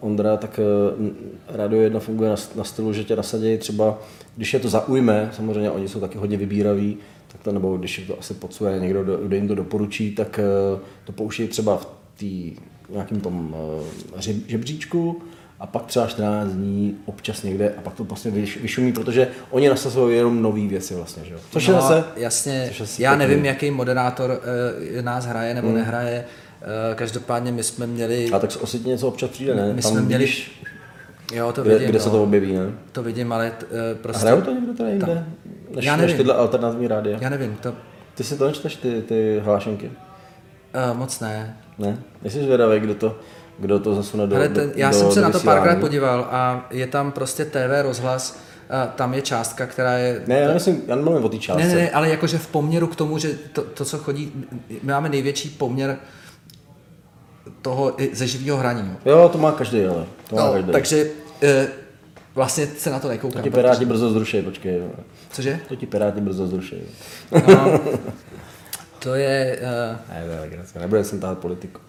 Ondra, tak uh, Radio 1 funguje na, na stylu, že tě nasadějí třeba, když je to zaujme, samozřejmě oni jsou taky hodně vybíraví, tak to, nebo když je to asi podsuje někdo, kdo jim to doporučí, tak uh, to pouštějí třeba v té nějakým tom uh, žebříčku a pak třeba 14 dní občas někde a pak to vlastně vyš, vyšumí, protože oni nasazují jenom nové věci vlastně, že jo? Což je no, zase, jasně, což je zase já pěkný. nevím, jaký moderátor uh, nás hraje nebo hmm. nehraje. Uh, každopádně my jsme měli... A tak z Osvětí něco občas přijde, ne? My Tam jsme měli- vidíš, Jo, to kde, vidím, kde no. se to objeví, ne? To vidím, ale t, A prostě... hrajou to někdo tady jinde? Než, Já než nevím. tyhle alternativní rádia? Já nevím, to Ty si to nečteš, ty, ty hlášenky? uh, moc ne. Ne? Nejsi zvědavý, kdo to, kdo to zasune do, Ale do, ten, já do, jsem se do na to párkrát podíval a je tam prostě TV, rozhlas, a tam je částka, která je... Ne, já myslím, já nemluvím o té částce. ne, ne, ne, ale jakože v poměru k tomu, že to, to, co chodí, my máme největší poměr toho ze živého hraní. Jo. To má každý, ale. To má No, každý. takže e, vlastně se na to To nekoukám. ti piráti brzo zrušej, počkej. Jo. Cože? To ti piráti brzo zrušej. No, to je... E, Ne, to je legrace. Nebude jsem tahat politiku.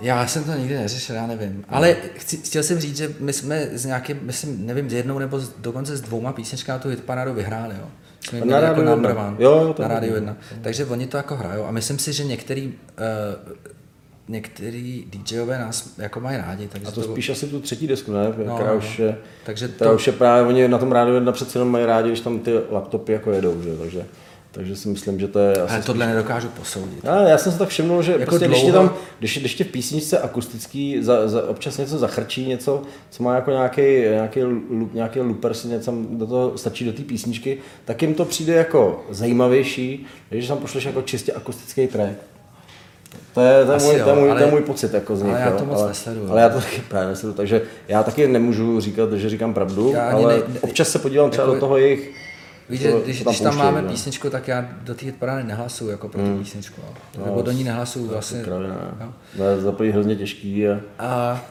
Já jsem to nikdy neřešil, já nevím. Ale chci, chtěl jsem říct, že my jsme s nějakým, myslím, nevím, s jednou nebo z, dokonce s dvouma písničkami tu hitparádu vyhráli, jo. Jsme Na jako Rádiu number jedna. one, Jo, jo, to na rádiu jedna. Takže oni to jako hrajou a myslím si, že některý, uh, některý DJové nás jako mají rádi. Takže A to to, spíš asi tu třetí desku, ne? No, která no, už no. je, Takže která to- už je právě, oni na tom rádiu jedna přece jenom mají rádi, když tam ty laptopy jako jedou, že? Takže, takže si myslím, že to je asi ale tohle nedokážu posoudit. Já, já jsem se tak všimnul, že jako prostě, když, dlouho- tam, když, když ti v písničce akustický za, za, občas něco zachrčí, něco, co má jako nějaký, nějaký, nějaký looper, si něco do toho stačí do té písničky, tak jim to přijde jako zajímavější, když tam pošleš jako čistě akustický track. To je, to je, Asi můj, jo, to je, můj, ale- to je můj pocit jako z nich, ale já to moc ale, nesleduju. Ale já to taky právě nesleduju, takže já taky nemůžu říkat, že říkám pravdu, Já ale ne- občas se podívám třeba jako- do toho jejich Víš, že když, tam když tam máme no. písničku, tak já do té hitparády nehlasuju jako pro tu písničku. No. Nebo do ní nehlasuju vlastně. Kravina, jo. To je hrozně těžký a A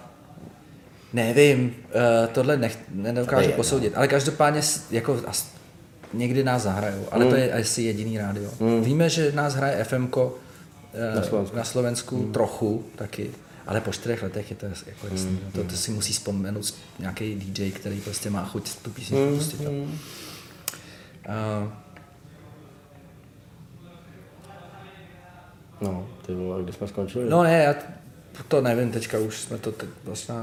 nevím, uh, tohle nech, nedokážu je, posoudit, ale každopádně jako někdy nás zahrajou, ale to je asi jediný rádio. Víme, že nás hraje FMko uh, Na Slovensku. na Slovensku trochu taky, ale po čtyřech letech je to jako jasný. no. To, to si musí vzpomenout nějaký DJ, který prostě má chuť tu písničku pustit. jo. No, ty vole, kde jsme skončili? No ne, já to nevím, teďka už jsme to teď vlastně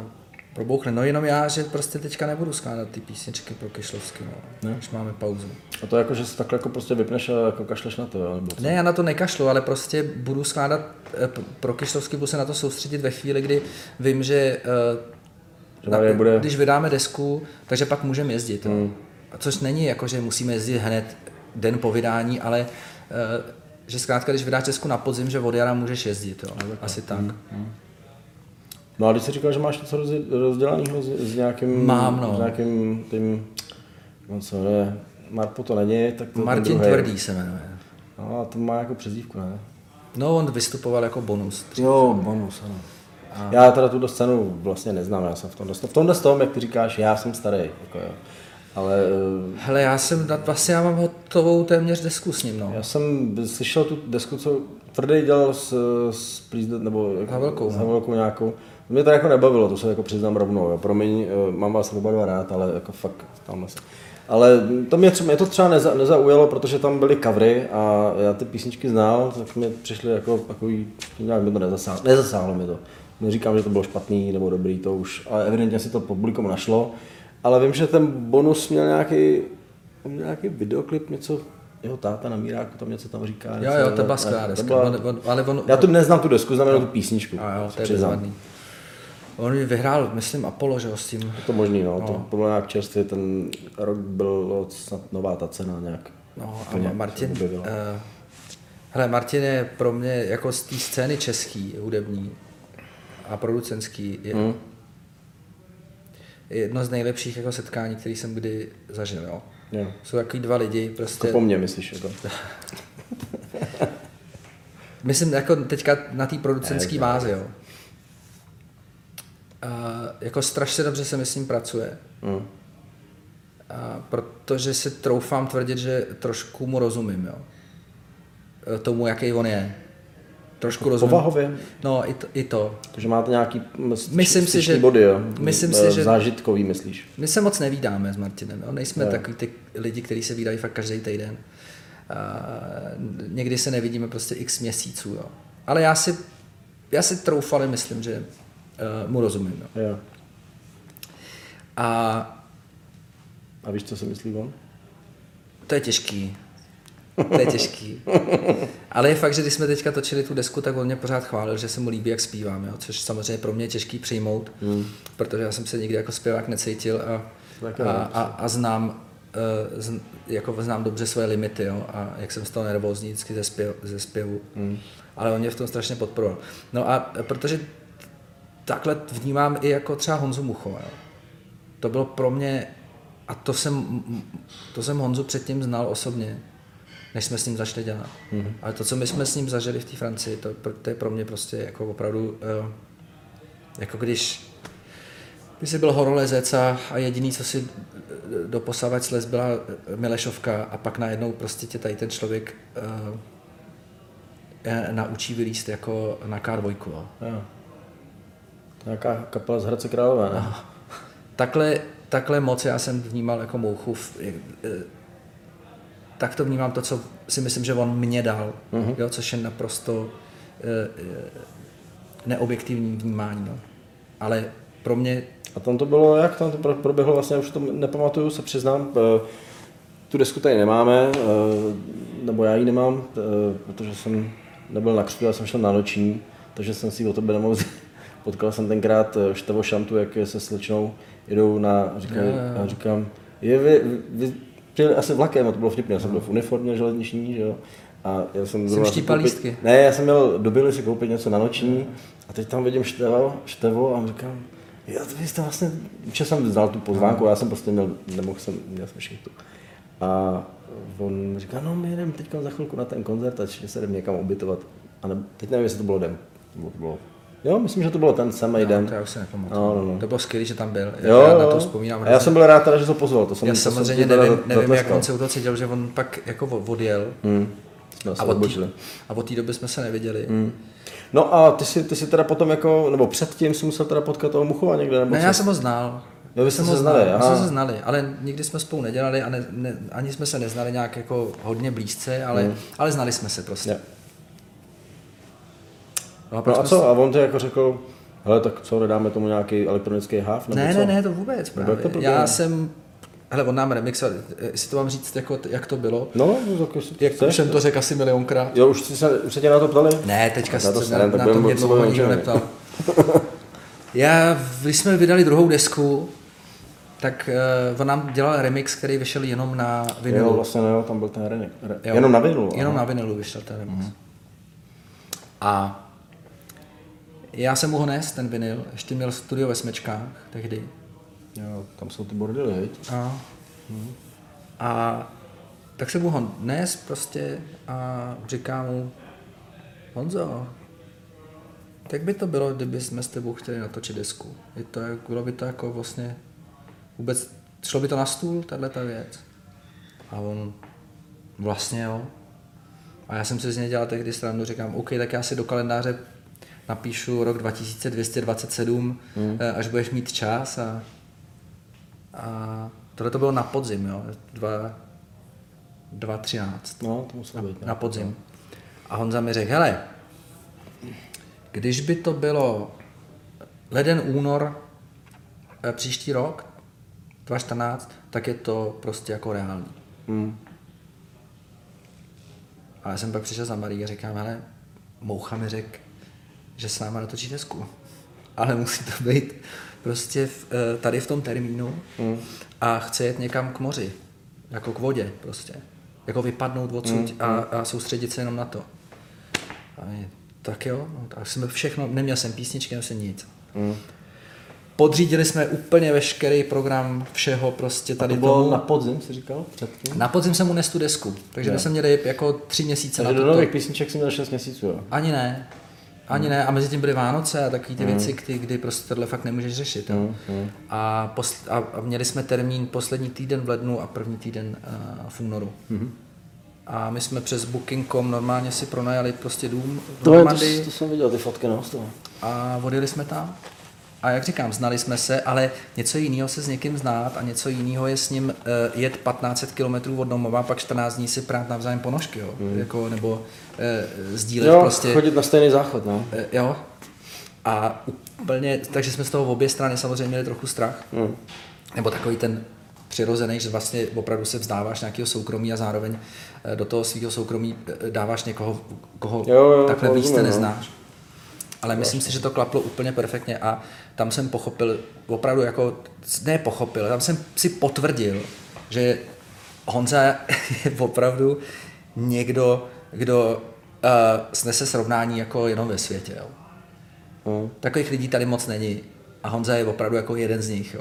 probouchli. No jenom já, že prostě teďka nebudu skládat ty písničky pro Kyšlovsky, no, když máme pauzu. A to jako, že se takhle jako prostě vypneš a jako kašleš na to, jo? Nebo co? Ne, já na to nekašlu, ale prostě budu skládat eh, pro Kyšlovsky, budu se na to soustředit ve chvíli, kdy vím, že, eh, Že právě bude- když vydáme desku, takže pak můžeme jezdit. Hmm. Což není jako, že musíme jezdit hned den po vydání, ale eh, že zkrátka, když vydáš Česku na podzim, že od jara můžeš jezdit, jo. Asi tak. No a když jsi říkal, že máš něco rozděl- rozdělaného s, s nějakým... Mám, no. S nějakým tím... No co ne, Marpo to není, tak to Martin druhej. Tvrdý se jmenuje. No a to má jako přezdívku, ne? No, on vystupoval jako bonus. Jo, bonus, ano. Já teda tuto scénu vlastně neznám, já jsem v tomhle, v tomhle tom, jak ty říkáš, já jsem starý, jako jo. Ale eh, Hele, já jsem, vlastně já mám hotovou téměř desku s ním, no. já jsem slyšel tu desku, co Tvrdý dělal s, s Please nebo jako, Havelkou, s no. Havelkou nějakou. Mě to jako nebavilo, to se jako přiznám rovnou. Jo. Promiň, eh, mám vás oba dva rád, ale jako fakt tam se. Ale to mě, třeba, mě to třeba neza, nezaujalo, protože tam byly covery a já ty písničky znal, tak mi přišly jako takový, nějak mi to nezasáhlo, nezasáhlo mi to. Neříkám, že to bylo špatný nebo dobrý, to už, ale evidentně si to publikum našlo. Ale vím, že ten bonus měl nějaký, nějaký videoklip, něco, jeho táta na Míráku tam něco tam říká. Jo, něco, jo, to byla skvělá deska. byla- On, on, ale on, Já tu neznám tu desku, znám jenom tu písničku. a jo, to je bezvadný. On vyhrál, myslím, Apollo, že jo, s tím. Je to možný, no. To bylo nějak čerstvě, ten rok byl snad nová ta cena nějak. No a Ma- Martin, uh, hele, Martin je pro mě jako z té scény český, hudební a producentský, je, Hmm. Je jedno z nejlepších jako setkání, které jsem kdy zažil, jo. Jo. Jsou takový dva lidi, To prostě, po mně myslíš, jako. myslím jako teďka na té producentské váze, jo. Uh, jako strašně dobře se mi s ním pracuje. Mm. A protože si troufám tvrdit, že trošku mu rozumím, jo. E, Tomu, jaký on je. Trošku rozumím. Povahově, No, i to. I to. že máte nějaký mm, Myslím si, že- body, jo. myslím Eh, si, že- Zážitkový, myslíš. My se moc nevídáme s Martinem, jo? nejsme Jo. takový ty lidi, kteří se vídají fakt každý týden. A někdy se nevidíme prostě x měsíců, jo. Ale já si, já si troufale myslím, že uh, mu rozumím, jo. Jo. A A víš, co si myslí on? To je těžký. To je těžký. Ale je fakt, že když jsme teďka točili tu desku, tak on mě pořád chválil, že se mu líbí, jak zpívám, jo? což samozřejmě pro mě je těžký přijmout, hmm. protože já jsem se nikdy jako zpěvák necítil a, a, a, a znám, uh, zn, jako znám dobře svoje limity jo? a jak jsem z toho nervózní vždycky ze, zpěv, ze zpěvu. Hmm. Ale on mě v tom strašně podporoval. No a protože takhle vnímám i jako třeba Honzu Muchova. Jo? To bylo pro mě, a to jsem, to jsem Honzu předtím znal osobně, než jsme s ním začali dělat. Mm-hmm. Ale to, co my jsme s ním zažili v té Francii, to, to je pro mě prostě jako opravdu, uh, jako když, když jsi byl horolezec a, a jediný, co si eh, doposavať slez byla eh, Milešovka a pak najednou prostě tě tady ten člověk naučí vylíst jako na K2. Jo. Jo. Nějaká kapela z Hradce Králové, ne? Takhle, takhle moc já jsem vnímal jako mouchu. v- eh, Tak to vnímám to, co si myslím, že on mě dal, mm-hmm. jo, což je naprosto eh, eh, neobjektivní vnímání. No. Ale pro mě A tam to bylo, jak tam to pro- proběhlo, vlastně už to nepamatuju, se přiznám. Eh, Tu desku tady nemáme, nebo já ji nemám, protože jsem nebyl na křtu, já jsem šel na noční, takže jsem si o tebe nemohl vzít. Potkal jsem tenkrát Števo Šantu, jak se slečnou jedou na, Jo, jo, jo. a říkám, je vy, vy, přijeli asi vlakem, a to bylo vtipné, já jsem byl v uniformě železniční, že jo, a já jsem si štípal koupit- lístky. Ne, já jsem měl do Billy si koupit něco na noční a teď tam vidím Števo, Števo a říkám, já, vy jste vlastně, že jsem vzal tu pozvánku, já jsem prostě měl, nemohl jsem, měl jsem šichtu. A on říká, no my jdeme teď za chvilku na ten koncert a že se jdeme někam ubytovat. A ne, teď nevím, jestli to bylo den. To bylo, jo, myslím, že to bylo ten samý no, den. to já už se nepamatuju. No, no, no. To bylo skvělé, že tam byl. Jo, já na to vzpomínám. A já jsem byl rád, teda, že to pozval. To jsem, já to jsem samozřejmě teda nevím, nevím jak zatleskal. on se u toho cítil, že on pak jako odjel. Hmm. Jsme se A od, té, a od té doby jsme se neviděli. Hmm. No a ty si, ty si teda potom jako, nebo předtím si musel teda potkat toho Muchova někde, nebo Ne, co? já jsem ho znal. Jo, vy jste Jsem se znali, znal, my aha. jsme se znali, ale nikdy jsme spolu nedělali a ne, ne, ani jsme se neznali nějak jako hodně blízce, ale, Hmm. ale znali jsme se prostě. Jo. A, No a co? A on ti jako řekl, hele, tak co, dáme tomu nějaký elektronický háv? Ne, ne, ne, to vůbec právě. to? Já jsem, hele, on nám remixoval, jestli to mám říct, jako, jak to bylo. No, no tak jestli Jak chceš. jsem to řekl asi milionkrát. Jo, už, jsi se, už se tě na to ptali? Ne, teďka Na to se na, ne, na, to mě dlouho nikdo neptal. Já, když jsme vydali druhou desku, tak uh, on nám dělal remix, který vyšel jenom na Jo, vinilu. vlastně no, tam byl ten remix. Re, Jo. Jenom na vinylu. Jenom aha. na vinilu vyšel ten remix. A já jsem mu ho nes, ten vinyl, ještě měl studio ve Smečkách tehdy. Jo, tam jsou ty bordely, viď? A, a tak jsem mu ho nes prostě a říkám mu, Honzo, tak by to bylo, kdyby jsme s tebou chtěli natočit desku. Je to, jak- bylo by to jako vlastně vůbec, šlo by to na stůl, tahle ta věc. A on, vlastně jo. A já jsem si z něj dělal tehdy srandu, říkám, OK, tak já si do kalendáře napíšu rok 2227, hmm. až budeš mít čas a, a tohle to bylo na podzim, jo, 2, 2013 No, to muselo být. na podzim. A Honza mi řekl, hele, když by to bylo leden, únor eh, příští rok, 2014, tak je to prostě jako reálný. Hmm. A já jsem pak přišel za Marí a říkám, hele, Moucha mi řekl, že s náma natočí desku. Ale musí to být prostě v, eh, tady v tom termínu Hmm. a chce jet někam k moři, jako k vodě prostě. Jako vypadnout odsud a, a soustředit se jenom na to. A my, tak jo, no, tak jsme všechno, neměl jsem písničky, neměl jsem nic. Hmm. Podřídili jsme úplně veškerý program všeho prostě A tady to bylo tomu. na podzim, jsi říkal? Předtím? Na podzim jsem mu nes tu desku, takže Jo. jsme měli jako tři měsíce Takže na do to. nových písniček jsi měl 6 měsíců, jo? Ani ne. Ani ne. A mezi tím byly Vánoce a takové ty Hmm. věci, kdy, kdy prostě tohle fakt nemůžeš řešit. Jo. A, posl- a, a měli jsme termín poslední týden v lednu a první týden uh, v únoru. Hmm. A my jsme přes Booking.com normálně si pronajali prostě dům v To, je, to, to, jsem viděl, ty fotky, no, z toho. a odjeli jsme tam. A jak říkám, znali jsme se, ale něco jiného se s někým znát a něco jiného je s ním uh, jet 1500 km od domova, pak 14 dní si prát navzájem ponožky, jo? Jako, nebo uh, sdílet Jo, prostě. chodit na stejný záchod, no. Eh, Jo. A úplně, takže jsme z toho v obě strany samozřejmě měli trochu strach. Hmm. Nebo takový ten přirozený, že vlastně opravdu se vzdáváš nějakého soukromí a zároveň do toho svého soukromí dáváš někoho, koho Jo, jo, takhle víc jste rozumím, no. Ale myslím si, že to klaplo úplně perfektně a tam jsem pochopil, opravdu jako, ne pochopil, tam jsem si potvrdil, že Honza je opravdu někdo, kdo uh, snese srovnání jako jenom ve světě. Jo. Hmm. Takových lidí tady moc není a Honza je opravdu jako jeden z nich. Jo.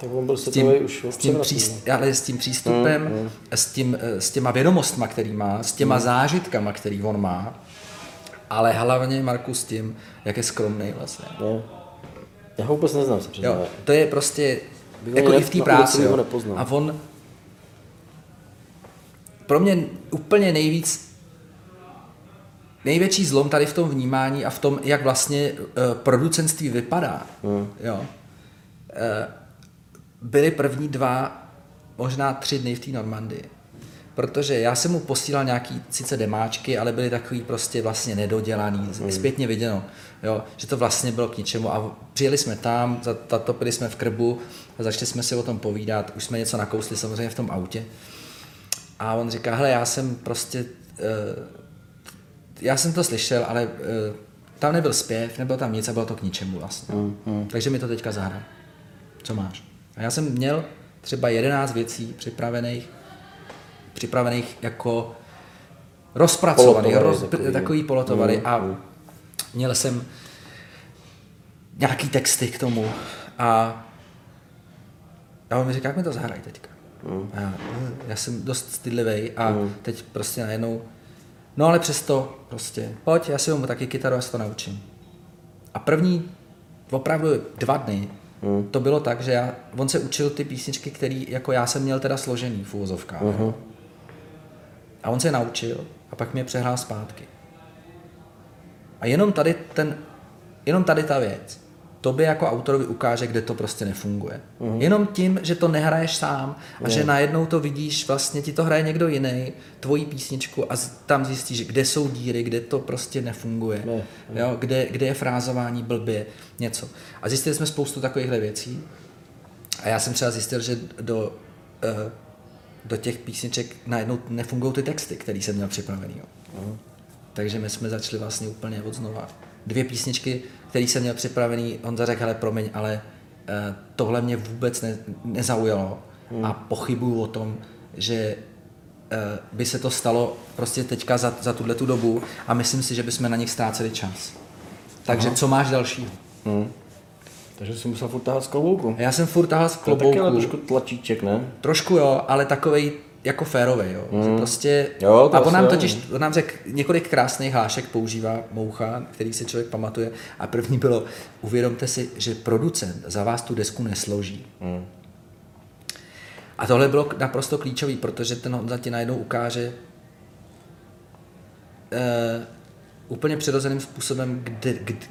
Tak on byl S tím, už s, tím příst, ale s tím přístupem, Mm, s, tím, eh, s těma vědomostma, který má, s těma zážitkama, který on má, ale hlavně Marku s tím, jak je skromný vlastně. no. Já ho vůbec neznám, se přiznám. Jo, to je prostě, Bych jako i v té práci. Jo. A on, pro mě úplně nejvíc, největší zlom tady v tom vnímání a v tom, jak vlastně uh, producentství vypadá, Hmm. jo, uh, byly první dva, možná tři dny v té Normandii. Protože já jsem mu posílal nějaký sice demáčky, ale byly takový prostě vlastně nedodělaný, hmm. zpětně viděno, jo, že to vlastně bylo k ničemu a přijeli jsme tam, za- zatopili jsme v krbu a začali jsme si o tom povídat, už jsme něco nakousli samozřejmě v tom autě a on říká, hele, já jsem prostě, uh, já jsem to slyšel, ale uh, tam nebyl zpěv, nebylo tam nic a bylo to k ničemu vlastně. Hmm, hmm. Takže mi to teďka zahraj. Co máš? A já jsem měl třeba 11 věcí připravených, připravených jako rozpracovaný, Polotovary roz, takový. takový, polotovary Mm, a mm. měl jsem nějaký texty k tomu a a on mi říká, jak mi to zahraj teďka. Mm. A já, "Mm, já jsem dost stydlivý a Mm. teď prostě najednou, no ale přesto prostě, pojď, já si mu taky kytaru, já se to naučím. A první opravdu dva dny Mm. to bylo tak, že já, on se učil ty písničky, které jako já jsem měl teda složený v úvozovkách. Mhm. A on se naučil a pak mě přehrál zpátky. A jenom tady ten, jenom tady ta věc, tobě jako autorovi ukáže, kde to prostě nefunguje. Mhm. Jenom tím, že to nehraješ sám a že najednou to vidíš, vlastně ti to hraje někdo jiný, tvoji písničku a tam zjistíš, kde jsou díry, kde to prostě nefunguje, Ne, Jo, kde, kde je frázování blbě, něco. A zjistili jsme spoustu takovýchhle věcí a já jsem třeba zjistil, že do, uh, do těch písniček najednou nefungují ty texty, které jsem měl připravený. Jo. Takže my jsme začali vlastně úplně od znova. Dvě písničky, které jsem měl připravený, Honza řekl, hele, promiň, ale eh, tohle mě vůbec ne, nezaujalo a pochybuju o tom, že eh, by se to stalo prostě teďka za, za tuhle tu dobu a myslím si, že bychom na nich ztráceli čas. Takže co máš dalšího? Takže jsem musel furt tahat z klobouku. Já jsem furt tahal z To je taky ale klobouku. trošku tlačíček, ne? Trošku jo, ale takovej jako férovej, jo. Mm. Prostě, Jo, to a on nám totiž, on nám řekl, několik krásných hlášek používá Moucha, který si člověk pamatuje. A první bylo, uvědomte si, že producent za vás tu desku nesloží. Mm. A tohle bylo naprosto klíčový, protože ten Honza ti najednou ukáže uh, úplně přirozeným způsobem, kde, kde,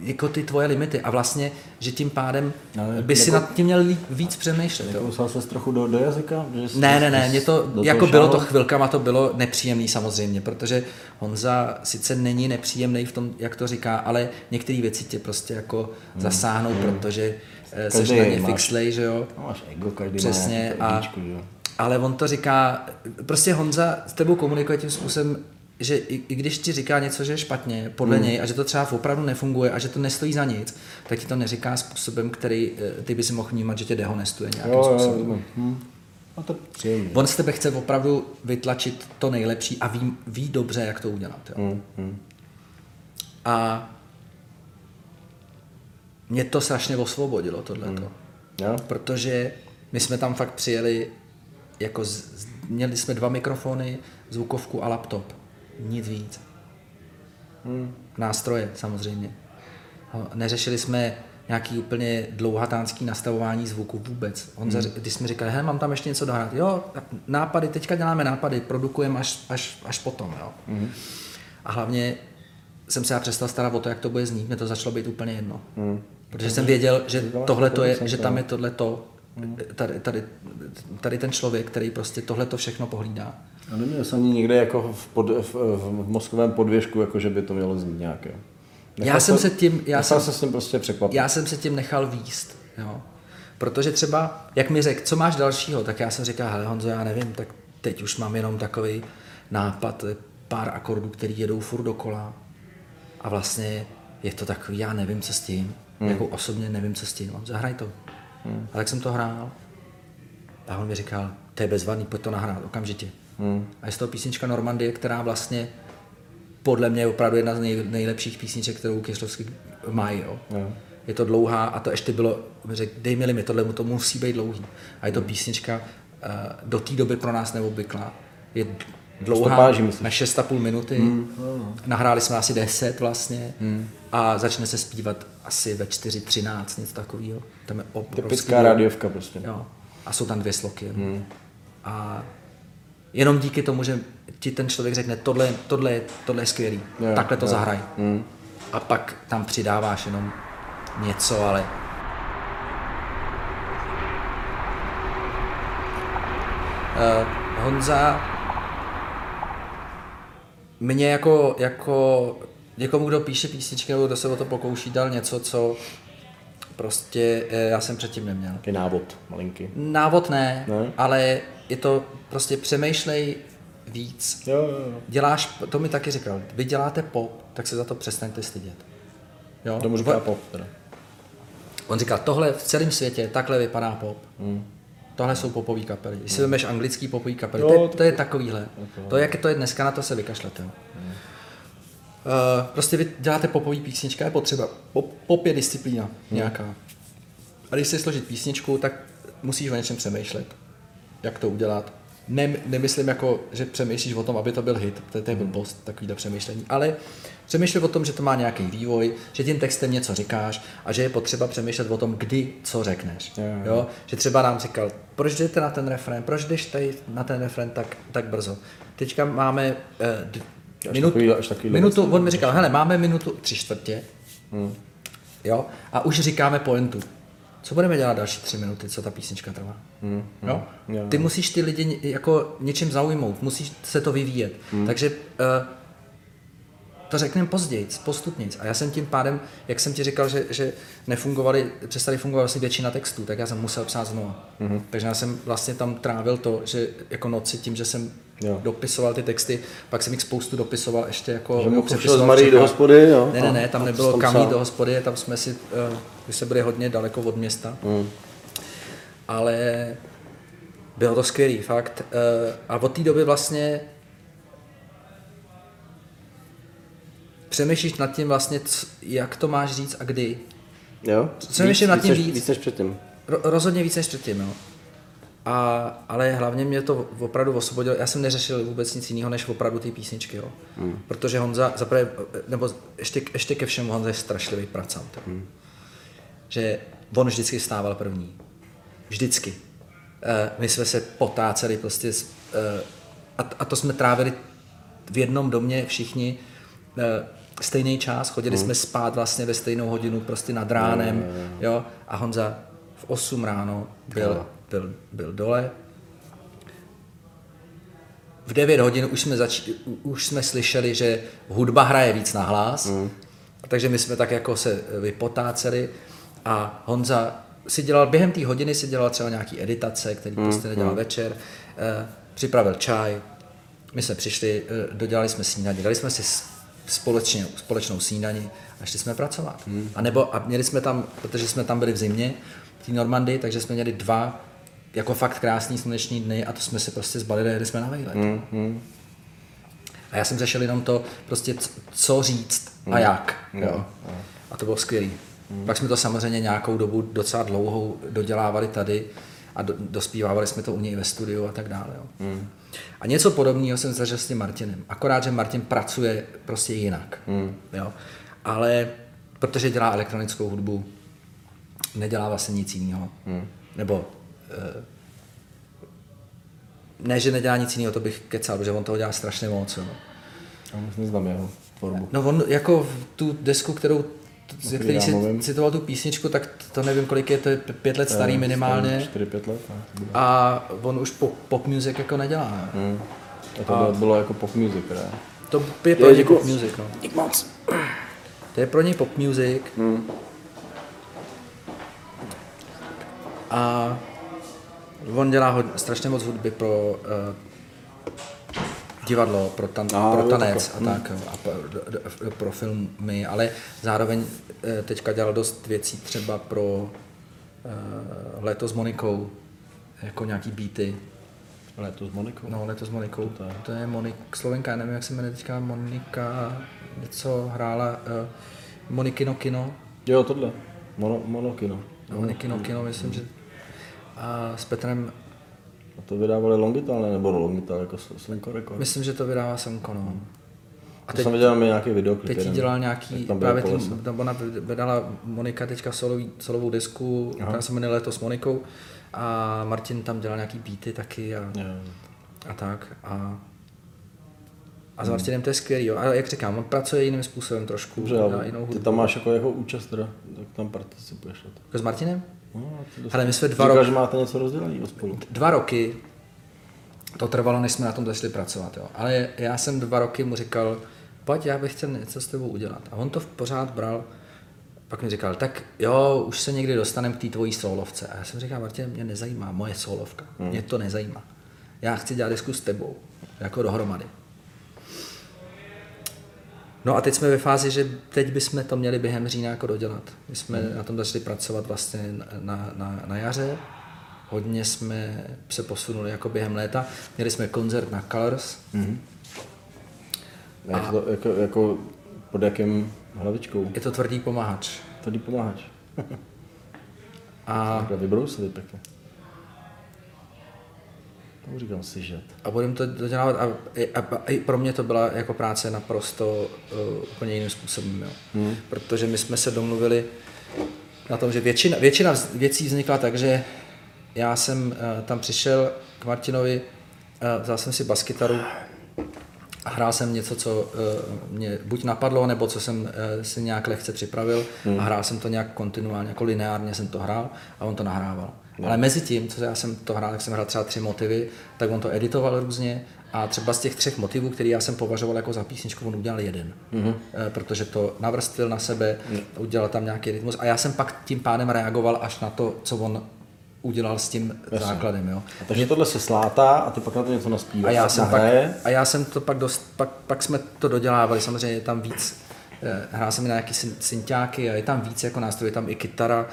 jako ty tvoje limity a vlastně, že tím pádem Ale by si jako- nad tím měl víc přemýšlet. Kousal ses trochu do, do jazyka? Že jsi- Ne, ne, ne, mě to, jako bylo to chvilkama, to bylo nepříjemný samozřejmě, protože Honza sice není nepříjemný v tom, jak to říká, ale některé věci tě prostě jako zasáhnou, protože eh, seš Každý na ně máš- fixlej, že jo. No, máš ego, každý Přesně má a, egíčko, že jo. ale on to říká, prostě Honza s tebou komunikuje tím způsobem, že i, i když ti říká něco, že je špatně podle Hmm. něj a že to třeba opravdu nefunguje a že to nestojí za nic, tak ti to neříká způsobem, který eh, ty by si mohl vnímat, že tě dehonestuje nějakým Jo, jo, způsobem. rozumím. Hm. A to je příjemný. On z tebe chce opravdu vytlačit to nejlepší a ví, ví dobře, jak to udělat. Jo. Hm, hm. A mě to strašně osvobodilo, tohleto. Hmm. Jo? Protože my jsme tam fakt přijeli, jako z, z, měli jsme dva mikrofony, zvukovku a laptop. Nic víc. Hmm. Nástroje samozřejmě. No, Neřešili jsme nějaký úplně dlouhatánský nastavování zvuku vůbec. On hmm. když jsme říkali, hele, mám tam ještě něco dohrát. Jo, nápady, teďka děláme nápady, produkujeme až, až, až potom. Jo. Hmm. A hlavně jsem se já přestal starat o to, jak to bude znít. Mně to začalo být úplně jedno. Hmm. Protože jsem věděl, že tohle to je, že tam je tohle to, tady, tady, tady ten člověk, který prostě tohle to všechno pohlídá. A neměl jsem ani někde jako v, pod, v, v, mozkovém podvěžku, jako že by to mělo znít nějak. Jo. Já jsem se tím, já nechal jsem, se s tím prostě překvapit. já jsem se tím nechal výst. Jo. Protože třeba, jak mi řekl, co máš dalšího, tak já jsem říkal, hele Honzo, já nevím, tak teď už mám jenom takový nápad, eh, pár akordů, který jedou furt dokola. A vlastně je to takový, já nevím, co s tím. Hmm. Jako osobně nevím, co s tím. Zahraj to. Hmm. A tak jsem to hrál. A on mi říkal, to je bezvadný, pojď to nahrát okamžitě. Hmm. A je z toho písnička Normandie, která vlastně podle mě je opravdu jedna z nej, nejlepších písniček, kterou Kyšlovský mají. Jo. Jo. Je to dlouhá a to ještě bylo, řekl, dej mi limit, tohle mu to musí být dlouhý. A je to písnička uh, do té doby pro nás neobvyklá. Je dlouhá, Stopáži, myslíš? na 6,5 minuty. Hmm. Nahráli jsme asi 10 vlastně hmm. a začne se zpívat asi ve 4.13, něco takového. Tam je obrovský Typická rádiovka prostě. Jo. A jsou tam dvě sloky. Hmm. A jenom díky tomu, že ti ten člověk řekne, tohle, tohle, je- tohle je skvělý, Jo, takhle to jo. zahraj. Hmm. A pak tam přidáváš jenom něco, ale Uh, Honza mě jako, jako někomu, kdo píše písničky nebo kdo se o to pokouší, dal něco, co prostě eh, já jsem předtím neměl. Takový návod, malinký. Návod ne, Ne? ale je to prostě přemýšlej víc. Jo, jo, jo. Děláš, to mi taky říkal, vy děláte pop, tak se za to přestaňte stydět. Jo? Tomu říká pop teda. On říkal, tohle v celém světě, takhle vypadá pop. Hmm. Tohle jsou popové kapely. Když si vezmeš anglický popový kapely, Jo, to, je, to- je takovýhle. To, jak to je dneska, na to se vykašlete. jo. Uh, prostě vy děláte popový písnička, je potřeba. Pop, pop je disciplína nějaká. A když si složit písničku, tak musíš o něčem přemýšlet. Jak to udělat. Ne, nemyslím jako, že přemýšlíš o tom, aby to byl hit, to, to je blbost, takovýhle přemýšlení, ale přemýšlej o tom, že to má nějaký vývoj, že tím textem něco říkáš a že je potřeba přemýšlet o tom, kdy co řekneš. Jo? Že třeba nám říkal, proč jdete na ten refrén, proč jdeš tady na ten refrén tak, tak brzo. Teďka máme eh, minutu, takový- takový minutu, on mi říkal, hele, máme minutu tři čtvrtě, Hmm. jo, a už říkáme pointu. Co budeme dělat další tři minuty, co ta písnička trvá? Hmm. Jo? Jo. Ty musíš ty lidi jako něčím zaujmout, musíš se to vyvíjet. Hmm. Takže uh, to řekneme později, postupně. A já jsem tím pádem, jak jsem ti říkal, že, že nefungovali, přestali fungovat vlastně většina textů, tak já jsem musel psát znovu. Hmm. Mm-hmm. Takže já jsem vlastně tam trávil to, že jako noci tím, že jsem Jo. dopisoval ty texty, pak jsem jich spoustu dopisoval ještě jako... Že mu přišel z Marí do hospody, jo? Ne, ne, ne, tam nebylo tam kam jít do hospody, tam jsme si, uh, my jsme byli hodně daleko od města, Hmm. ale bylo to skvělý, fakt. Uh, a od té doby vlastně přemýšlíš nad tím vlastně, jak to máš říct a kdy. Jo? Přemýšlím nad tím víc. Víc než předtím. Ro- rozhodně víc než předtím, jo. A, ale hlavně mě to opravdu osvobodilo. Já jsem neřešil vůbec nic jiného, než opravdu ty písničky, jo. Hmm. Protože Honza, zaprvé, nebo ještě, ještě ke všemu, Honza je strašlivý pracant. Hmm. Že on vždycky stával první. Vždycky. Eh, my jsme se potáceli prostě eh, a, to jsme trávili v jednom domě všichni eh, stejný čas, chodili jsme spát vlastně ve stejnou hodinu prostě nad ránem, jo, a Honza v 8 ráno byl, byl, byl dole, v 9 hodin už jsme, zač- už jsme slyšeli, že hudba hraje víc na hlas, mm. takže my jsme tak jako se vypotáceli a Honza si dělal, během té hodiny si dělal třeba nějaký editace, který mm. prostě nedělal večer, eh, připravil čaj, my jsme přišli, eh, dodělali jsme snídaní, dali jsme si společně, společnou snídaní a šli jsme pracovat. Mm. A nebo a měli jsme tam, protože jsme tam byli v zimě, v té Normandii, takže jsme měli dva jako fakt krásný sluneční dny a to jsme se prostě zbalili a jeli jsme na vejlet. Mm, mm. A já jsem řešil jenom to, prostě co říct a jak. Jo. A to bylo skvělý. Pak jsme to samozřejmě nějakou dobu docela dlouhou dodělávali tady a do, dospívávali jsme to u něj ve studiu a tak dále. Jo. A něco podobného jsem zažil s tím Martinem. Akorát, že Martin pracuje prostě jinak. Jo. Ale protože dělá elektronickou hudbu, nedělá vlastně nic jiného. Nebo eh, ne, že nedělá nic jiného, to bych kecal, protože on toho dělá strašně moc. Jo. Já moc neznám jeho tvorbu. No on jako tu desku, kterou ze který si mluvím. citoval tu písničku, tak to nevím, kolik je, to je pět let starý minimálně. 4-5 let. ne? A on už pop, pop music jako nedělá. No. Hmm. A to bylo, bylo jako pop music, ne? To je pro něj pop music. No. Dík moc. To je pro něj pop music. Hmm. A on dělá hodně, strašně moc hudby pro uh, divadlo, pro, tan, A, pro tanec a tak, jo, a pro, pro filmy, ale zároveň eh, teďka dělal dost věcí třeba pro uh, Léto s Monikou, jako nějaký beaty. Leto s Monikou. No, Léto s Monikou, to je? to je Monik, Slovenka, já nevím, jak se jmenuje teďka, Monika, něco hrála, uh, Monikino kino, Jo, tohle. Mono, monokino. no, Monikino kino, myslím, že a s Petrem A to vydávali Longital, ne? Nebo Longital, jako Slinko Record. Myslím, že to vydává Semko, no. A To teď, jsem viděl mi nějaký videoklip. teď dělal nějaký, Jak tam právě tým, tam ona vydala Monika teďka solový, solovou disku, která se jmenuje Leto s Monikou a Martin tam dělal nějaký beaty taky a, Jo. a tak. A, a s Martinem to je skvělý, jo. Ale jak říkám, on pracuje jiným způsobem trošku, Dobře, ale jinou ty hudbu. tam máš jako, jako účast teda, tak tam participuješ na to. Jako s Martinem? No, a ty dost- Hele, my jsme dva roky- že máte něco rozděleného spolu. dva roky to trvalo, než jsme na tom začali pracovat. Jo. Ale já jsem dva roky mu říkal, pojď, já bych chtěl něco s tebou udělat. A on to pořád bral. Pak mi říkal, tak jo, už se někdy dostaneme k té tvojí solovce. A já jsem říkal, Martin, mě nezajímá moje solovka. Hmm. Mě to nezajímá. Já chci dělat disku s tebou, jako dohromady. No a teď jsme ve fázi, že teď bychom to měli během října jako dodělat. My jsme na tom začali pracovat vlastně na, na, na jaře. Hodně jsme se posunuli jako během léta. Měli jsme koncert na Colors. Jak to, jako, jako, pod jakým hlavičkou? Je to tvrdý pomáhač. Tady pomáháš. A, vybrousili pěkně. Tomu říkám si, že. a budeme to dodělávat. A, a, a, i pro mě to byla jako práce naprosto uh, úplně jiným způsobem. Jo. Hmm. Protože my jsme se domluvili na tom, že většina, většina věcí vznikla tak, že já jsem uh, tam přišel k Martinovi, uh, vzal jsem si baskytaru a hrál jsem něco, co uh, mě buď napadlo, nebo co jsem uh, si nějak lehce připravil hmm. a hrál jsem to nějak kontinuálně, jako lineárně jsem to hrál a on to nahrával. No. Ale mezi tím, co já jsem to hrál, tak jsem hrál třeba tři motivy, tak on to editoval různě a třeba z těch třech motivů, který já jsem považoval jako za písničku, on udělal jeden. Mm-hmm. Protože to navrstvil na sebe, mm. udělal tam nějaký rytmus a já jsem pak tím pádem reagoval až na to, co on udělal s tím Jasně. základem. Jo. A takže tohle se slátá a ty pak na to něco naspíváš. A já, jsem pak, a já jsem to pak dost, pak, pak jsme to dodělávali, samozřejmě je tam víc, eh, hrál jsem na nějaký synťáky a je tam víc jako nástroj, je tam i kytara,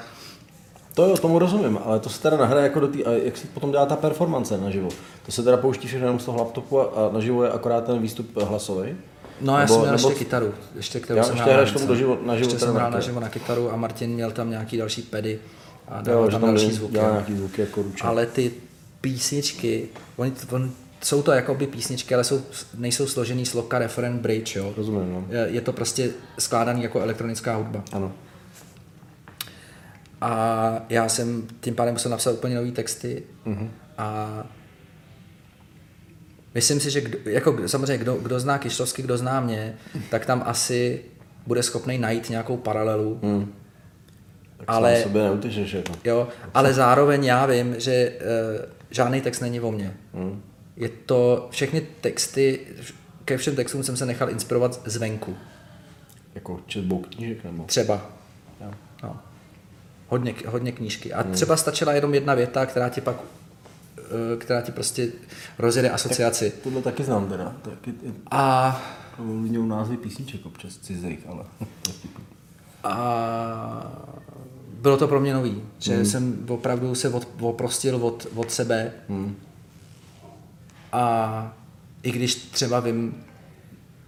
to jo, tomu rozumím, ale to se teda nahraje jako do té, a jak se potom dělá ta performance naživo? To se teda pouští všechno jenom z toho laptopu a naživo je akorát ten výstup hlasový? No, já jsem měl nebo... ještě kytaru, ještě, kterou já, jsem ještě hrál tomu doživo, naživo, ještě jsem hrál naživo na kytaru a Martin měl tam nějaký další pedy a dával jo, tam, další zvuky. nějaký zvuky jako. Ale ty písničky, oni, on, jsou to jakoby písničky, ale jsou, nejsou složený z loka, referent, bridge, jo. Rozumím, no. je, je to prostě skládaný jako elektronická hudba. Ano. A já jsem tím pádem musel napsat úplně nové texty mm-hmm. a myslím si, že kdo, jako samozřejmě kdo, kdo zná Kišlovsky, kdo zná mě, tak tam asi bude schopný najít nějakou paralelu. Mm. Tak ale, sobě neutečeš, jako. jo, ale zároveň já vím, že uh, žádný text není o mně. Mm. Je to, všechny texty, ke všem textům jsem se nechal inspirovat zvenku. Jako četbou knížek nebo? Třeba. Jo. No hodně, hodně knížky. A třeba stačila jenom jedna věta, která ti pak eh, která ti prostě rozjede asociaci. Tak tohle taky znám teda. Taky, a... Ovlivňují názvy písniček občas cizích, ale... a bylo to pro mě nový, že hmm. jsem opravdu se od, oprostil od, od sebe hmm. a i když třeba vím,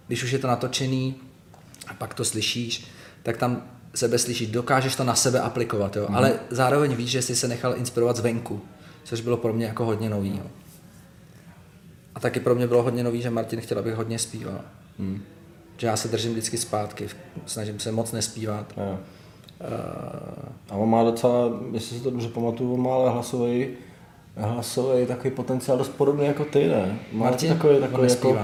když už je to natočený a pak to slyšíš, tak tam sebe slyšíš, dokážeš to na sebe aplikovat, jo? Mm. ale zároveň víš, že jsi se nechal inspirovat zvenku, což bylo pro mě jako hodně nový. Jo? A taky pro mě bylo hodně nový, že Martin chtěl, abych hodně zpíval. Mm. Že já se držím vždycky zpátky, snažím se moc nespívat. Uh, a on má docela, jestli si to dobře pamatuju, on má ale hlasový, hlasový takový potenciál dost podobný jako ty, ne? Má Martin takový, takový jako,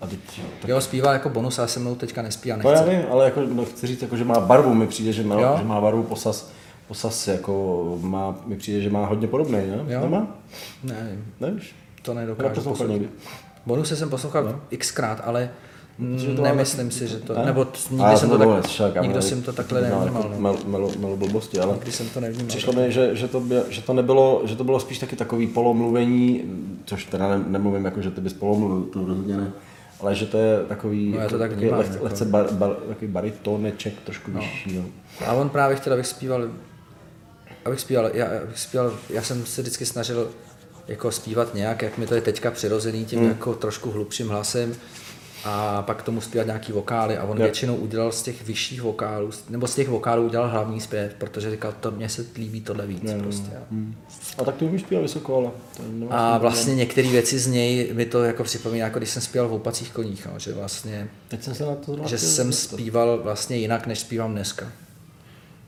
a teď, tak... Jo, zpívá jako bonus, a se mnou teďka nespívá, nechce. No já vím, ale jako, no, chci říct, jako, že má barvu, mi přijde, že má, že má barvu posas, posas jako má, mi přijde, že má hodně podobný, ne? Jo? Nemá? Nevím. Nevíš? To nedokážu poslouchat. Bonus jsem poslouchal no. xkrát, ale to Nemyslím si, že to, ne? nebo nikdy jsem to, tak, však, nikdo jsem to takhle nevnímal. Melo, melo, melo blbosti, ale nikdy jsem to nevnímal. Přišlo mi, že, že, to, by, že, to nebylo, že to bylo spíš taky takový polomluvení, což teda ne, nemluvím jako, že ty bys polomluvil, to rozhodně ne, ale že to je takový, no, to tak takový vnímám, lehce, jako. lehce bar, bar, takový baritoneček, trošku no. vyšší. No. A on právě chtěl, abych zpíval, abych zpíval, já, abych zpíval, já jsem se vždycky snažil jako zpívat nějak, jak mi to je teďka přirozený, tím hmm. jako trošku hlubším hlasem, a pak tomu zpívat nějaký vokály a on je. většinou udělal z těch vyšších vokálů, nebo z těch vokálů udělal hlavní zpěv, protože říkal, to mně se líbí tohle víc je, prostě. Hmm. A tak ty umíš zpívat vysoko, ale... A vlastně některé věci z něj mi to jako připomíná, jako když jsem zpíval v Opacích koních, no, že vlastně... Teď jsem se na to Že jsem zpíval vlastně jinak, než zpívám dneska.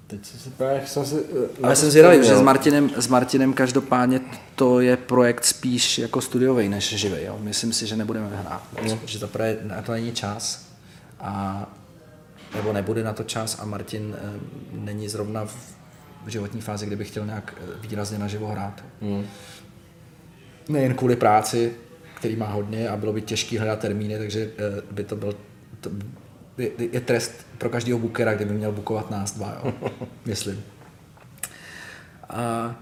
Teď jsem si právě, jsem si, eh, Ale jsem zvědavý, že s Martinem, s Martinem každopádně to je projekt spíš jako studiový než živý. Jo? Myslím si, že nebudeme hrát, no. protože to právě na to není čas a nebo nebude na to čas a Martin e, není zrovna v, v životní fázi, kdyby chtěl nějak eh, výrazně naživo hrát. Mm. Nejen kvůli práci, který má hodně a bylo by těžké hledat termíny, takže e, by to byl to, je, je trest pro každého bookera, kdyby měl bukovat nás dva, jo. myslím. A,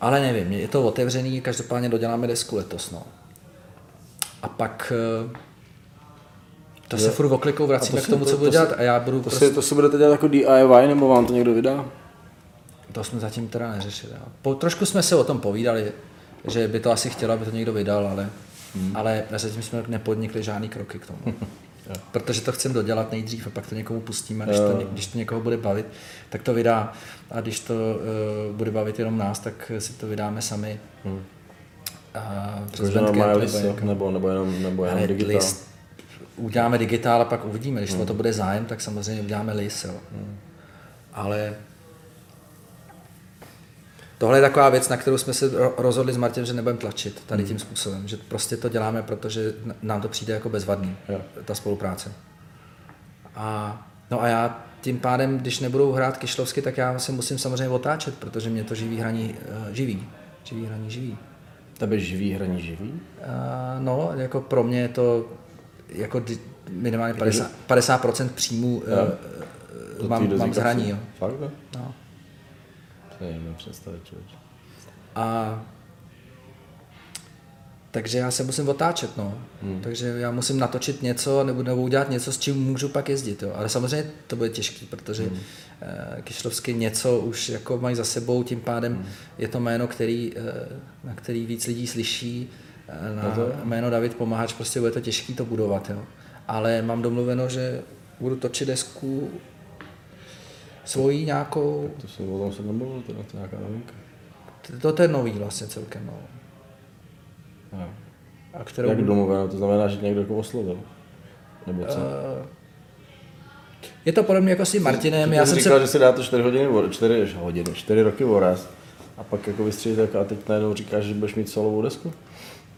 ale nevím, je to otevřený, každopádně doděláme desku letos, no. A pak eh, to se furt oklikou vracíme k tomu, to, co budu dělat a já budu to, prostě... si, to si budete dělat jako DIY, nebo vám to někdo vydá? To jsme zatím teda neřešili. Jo. Po, trošku jsme se o tom povídali, že by to asi chtělo, aby to někdo vydal, ale, hmm. ale zatím jsme nepodnikli žádný kroky k tomu. Jo. Protože to chcem dodělat nejdřív a pak to někomu pustíme, když to, když to někoho bude bavit, tak to vydá. A když to uh, bude bavit jenom nás, tak si to vydáme sami. Hmm. A přes jako, Bandcamp, nebo, nebo, nebo jenom, nebo jenom digitál. List, uděláme digitál a pak uvidíme. Když hmm. to bude zájem, tak samozřejmě uděláme list. Jo. Hmm. Ale Tohle je taková věc, na kterou jsme se rozhodli s Martinem, že nebudeme tlačit tady hmm. tím způsobem, že prostě to děláme, protože nám to přijde jako bezvadný, jo. ta spolupráce. A, no a já tím pádem, když nebudou hrát Kišlovsky, tak já se musím samozřejmě otáčet, protože mě to živý hraní živí. Živý hraní živí. Tebe živý hraní živí? Uh, no, jako pro mě je to jako minimálně 50%, 50% příjmů uh, mám, mám z hraní. Jo. Fakt, no? No. Nevím, představit, člověk. A takže já se musím otáčet, no. Hmm. Takže já musím natočit něco nebo, nebo udělat něco, s čím můžu pak jezdit, jo. Ale samozřejmě to bude těžké, protože hmm. uh, Kišlovsky něco už jako mají za sebou, tím pádem hmm. je to jméno, který, uh, na který víc lidí slyší, uh, na to jméno David Pomáhač, prostě bude to těžké to budovat, jo. Ale mám domluveno, že budu točit desku svojí nějakou, To se o tom se nemluvil, to je nějaká novinka. to, to je nový vlastně celkem, no. Jo. A kterou... Jak domluveno, to znamená, že někdo jako oslovil. Nebo co? Eh, je to podobně jako s tím Martinem, já jsem říkal, se... že si dá to 4 hodiny, vor- 4 hodiny, 4 roky voraz. A pak jako vystřílíš tak a teď najednou říkáš, že budeš mít solovou desku?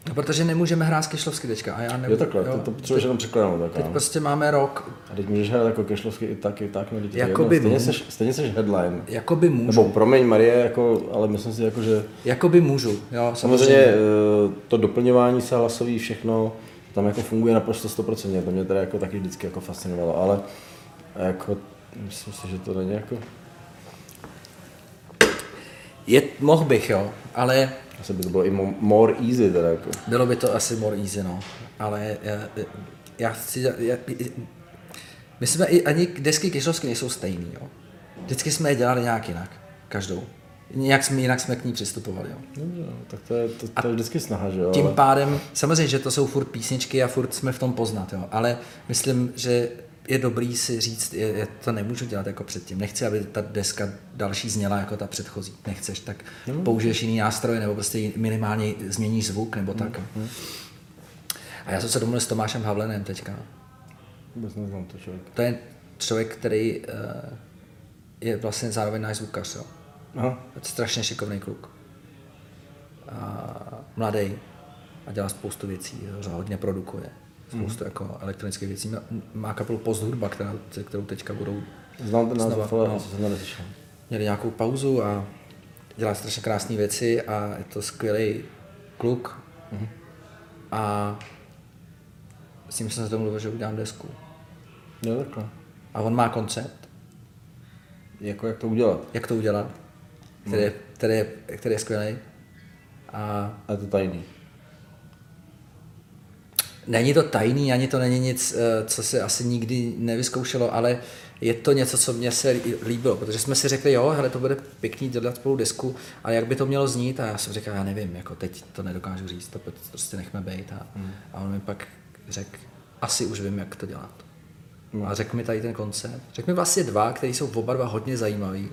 No, protože nemůžeme hrát s Kešlovsky teďka a já Jo, nebudu, takhle, to, to potřebuješ jenom překlenout. Tak, Teď ano. prostě máme rok, A teď můžeš hrát jako kešlovsky i tak, i tak, no, teď Jakoby jedno. stejně, seš, stejně seš headline. jakoby můžu, Nebo promiň Marie, jako, ale myslím si, jako, že jakoby můžu, jo, samozřejmě samozřejmě. eh, to doplňování se hlasový, všechno, tam jako funguje naprosto 100%, to mě teda jako taky vždycky jako fascinovalo, ale jako, myslím si, že to není jako, Je, mohl bych, jo, ale asi by to bylo i mo- more easy teda jako. bylo by to asi more easy, no, ale já, já chci, já, my jsme i ani desky Kešlovsky nejsou stejný, jo. Vždycky jsme je dělali nějak jinak, každou. Nějak jsme, jinak jsme k ní přistupovali, jo. No, tak to je, to, to je vždycky snaha, že jo? Tím ale- pádem, samozřejmě, že to jsou furt písničky a furt jsme v tom poznat, jo, ale myslím, že je dobrý si říct, je, je, to nemůžu dělat jako předtím. Nechci, aby ta deska další zněla jako ta předchozí. Nechceš, tak použiješ jiný nástroj nebo prostě minimálně změníš zvuk nebo tak. A já jsem se domluvil s Tomášem Havlenem teďka. Vůbec neznám to člověk. To je člověk, který eh, je vlastně zároveň náš zvukař. Jo. Aha. Je to strašně šikovný kluk. A mladý. A dělá spoustu věcí, jo, hodně produkuje. Spoustu jako elektronických věcí. Má- Má kapelu Post Hudba, která, se kterou teďka budou Znám ten název, Znova, ale no. jsem neslyšel. měli nějakou pauzu a dělá strašně krásné věci a je to skvělý kluk. A s ním jsem se domluvil, že udělám desku. Jo, takhle. A on má koncept, Jako jak to udělat? jak to udělat, který, je, který, je, který je skvělý. A A je to tajný. Není to tajný, ani to není nic, eh, co se asi nikdy nevyzkoušelo, ale je to něco, co mně se lí- líbilo, protože jsme si řekli, jo, hele, to bude pěkný dělat spolu desku, ale jak by to mělo znít? A já jsem říkal, já nevím, jako teď to nedokážu říct, to prostě nechme být. A, Hmm. a on mi pak řekl, asi už vím, jak to dělat. A řekl mi tady ten koncept. Řekl mi vlastně dva, které jsou oba dva hodně zajímavý.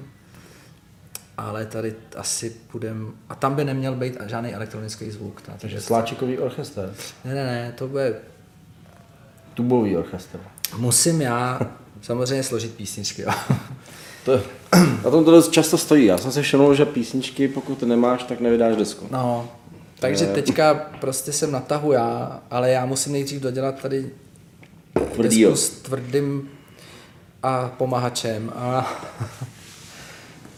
Ale tady asi půjdem... A tam by neměl být žádný elektronický zvuk. na Takže sláčikový orchestr. Ne, ne, ne, to bude Tubový orchestr. Musím já samozřejmě složit písničky, jo. To, na tom to dost často stojí. Já jsem si všiml, že písničky, pokud nemáš, tak nevydáš desku. No, takže teďka prostě jsem na tahu já, ale já musím nejdřív dodělat tady Tvrdýho. desku s tvrdým a pomahačem a,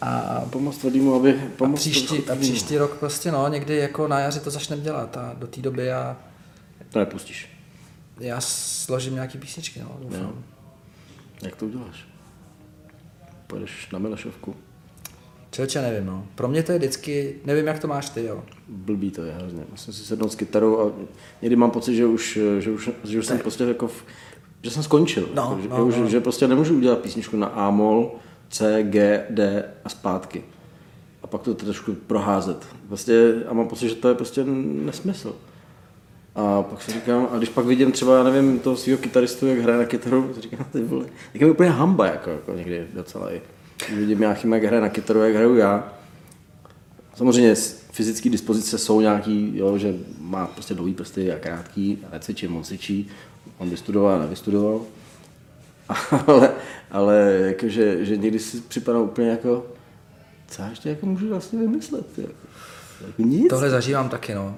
a, Pomoc tvrdýmu, aby... a, Pomoc příští, a příští rok prostě no, někdy jako na jaře to začneme dělat a do té doby já, To nepustíš. já složím nějaký písničky, no, doufám. Jo. Jak to uděláš? Pojedeš na Milešovku. Člověče, nevím, no. Pro mě to je vždycky, nevím, jak to máš ty, jo. Blbý to je hrozně. Musím si sednout s kytarou a někdy mám pocit, že už, že už, že už jsem prostě jako v, že jsem skončil. No, jako, že, no, už, no. že prostě nemůžu udělat písničku na A mol, C, G, D a zpátky. A pak to trošku proházet. Prostě, a mám pocit, že to je prostě nesmysl. A pak si říkám, a když pak vidím třeba, já nevím, toho svého kytaristu, jak hraje na kytaru, si říkám, ty vole, jak je úplně hamba, jako, jako někdy docela i. Když vidím Jáchyma, jak hraje na kytaru, jak hraju já, Samozřejmě fyzické dispozice jsou nějaký, jo, že má prostě dlouhý prsty a krátký, a necvičí, moc cvičí, on vystudoval, nevystudoval. Ale, ale jakože, že někdy si připadá úplně jako, co já ještě jako můžu vlastně vymyslet? Jako, jako nic. Tohle zažívám taky, no.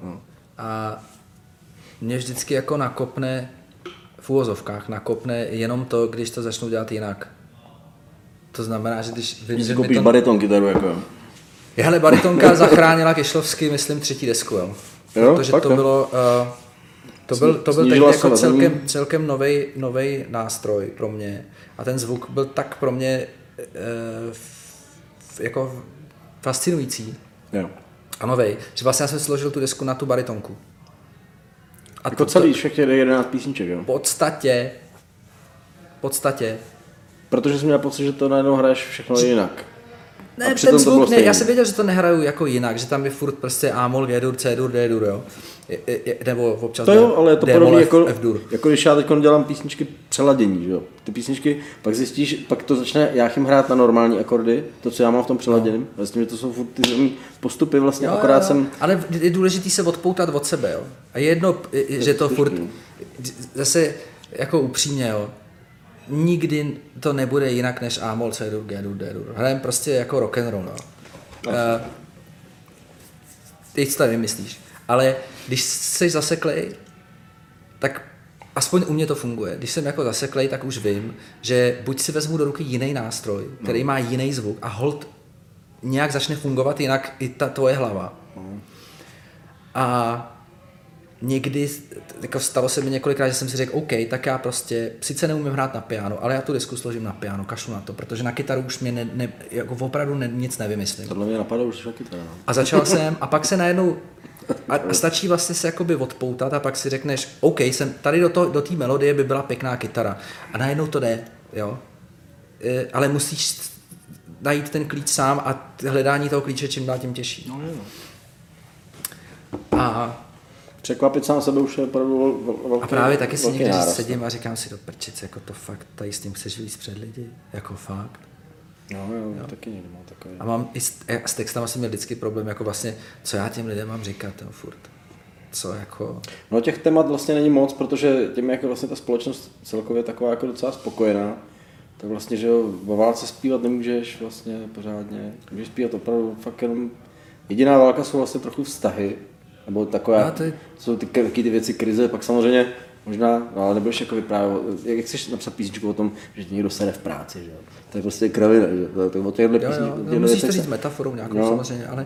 A mě vždycky jako nakopne v úvozovkách, nakopne jenom to, když to začnu dělat jinak. To znamená, že když vím, že koupíš to... bariton kytaru, jako. Hele, baritonka zachránila Kešlovsky, myslím, třetí desku, jo. Jo, Protože fakt, to jo? bylo, uh, to byl, to byl tehdy jako celkem, celkem novej, novej nástroj pro mě. A ten zvuk byl tak pro mě f, jako fascinující Jo. a novej, že vlastně já jsem složil tu desku na tu baritonku. A Jako celý, všechny 11 písniček, jo. v podstatě, v podstatě, Protože jsem měl pocit, že to najednou hraješ všechno jinak. Ne, A ten to zvuk, ne, stejný. já jsem věděl, že to nehraju jako jinak, že tam je furt prostě A mol, G dur, C dur, D dur, jo. Je, je, je, nebo občas To jo, ale je to mol, jako, F, F dur. jako když já teď dělám písničky přeladění, že jo. Ty písničky, pak zjistíš, pak to začne Jáchym hrát na normální akordy, to, co já mám v tom přeladěném, no. vlastně, že to jsou furt ty samý postupy, vlastně Jo, akorát jo, jsem, Ale je důležité se odpoutat od sebe, jo. A je jedno, i- že to furt, zase jako upřímně, jo. Nikdy to nebude jinak než A mol, C dur, G dur, D dur. Hrajem prostě jako rock and roll, jo. Uh, ty si to nevymyslíš. Ale když jsi zaseklej, tak aspoň u mě to funguje. Když jsem jako zaseklej, tak už vím, že buď si vezmu do ruky jiný nástroj, který má jiný zvuk a hold nějak začne fungovat jinak i ta tvoje hlava. A někdy, jako stalo se mi několikrát, že jsem si řekl, OK, tak já prostě, sice neumím hrát na piano, ale já tu disku složím na piano, kašlu na to, protože na kytaru už mě ne, ne, jako opravdu ne, nic nevymyslím. tohle mě napadlo už taky teda. no. A začal jsem, a pak se najednou, a a stačí vlastně se jakoby odpoutat a pak si řekneš, OK, jsem, tady do, to, do té melodie by byla pěkná kytara. A najednou to jde, jo. E, ale musíš najít ten klíč sám a hledání toho klíče čím dál tím těžší. No, jo. A, Překvapit sám sebe už je opravdu vel- vel- velký a právě taky si někdy náraz. sedím a říkám si do prčic, jako to fakt, tady s tím chceš víc před lidi, jako fakt. No, jo, jo. taky někdy mám takový. A mám i s, s textama jsem měl vždycky problém, jako vlastně, co já těm lidem mám říkat, jo, furt. Co jako, No těch témat vlastně není moc, protože tím jak je vlastně ta společnost celkově taková jako docela spokojená, tak vlastně, že jo, o válce zpívat nemůžeš vlastně pořádně, můžeš zpívat opravdu fakt jenom, jediná válka jsou vlastně trochu vztahy, nebo takové, to je- jsou ty, taky ty věci krize, pak samozřejmě možná, no, ale nebudeš jako vyprávět, jak chceš napsat písničku o tom, že ti někdo sere v práci, že jo, to je prostě kravina, že to, to, o těchto Jo, jo, jo, musíš to se- říct metaforou nějakou No. no. samozřejmě, ale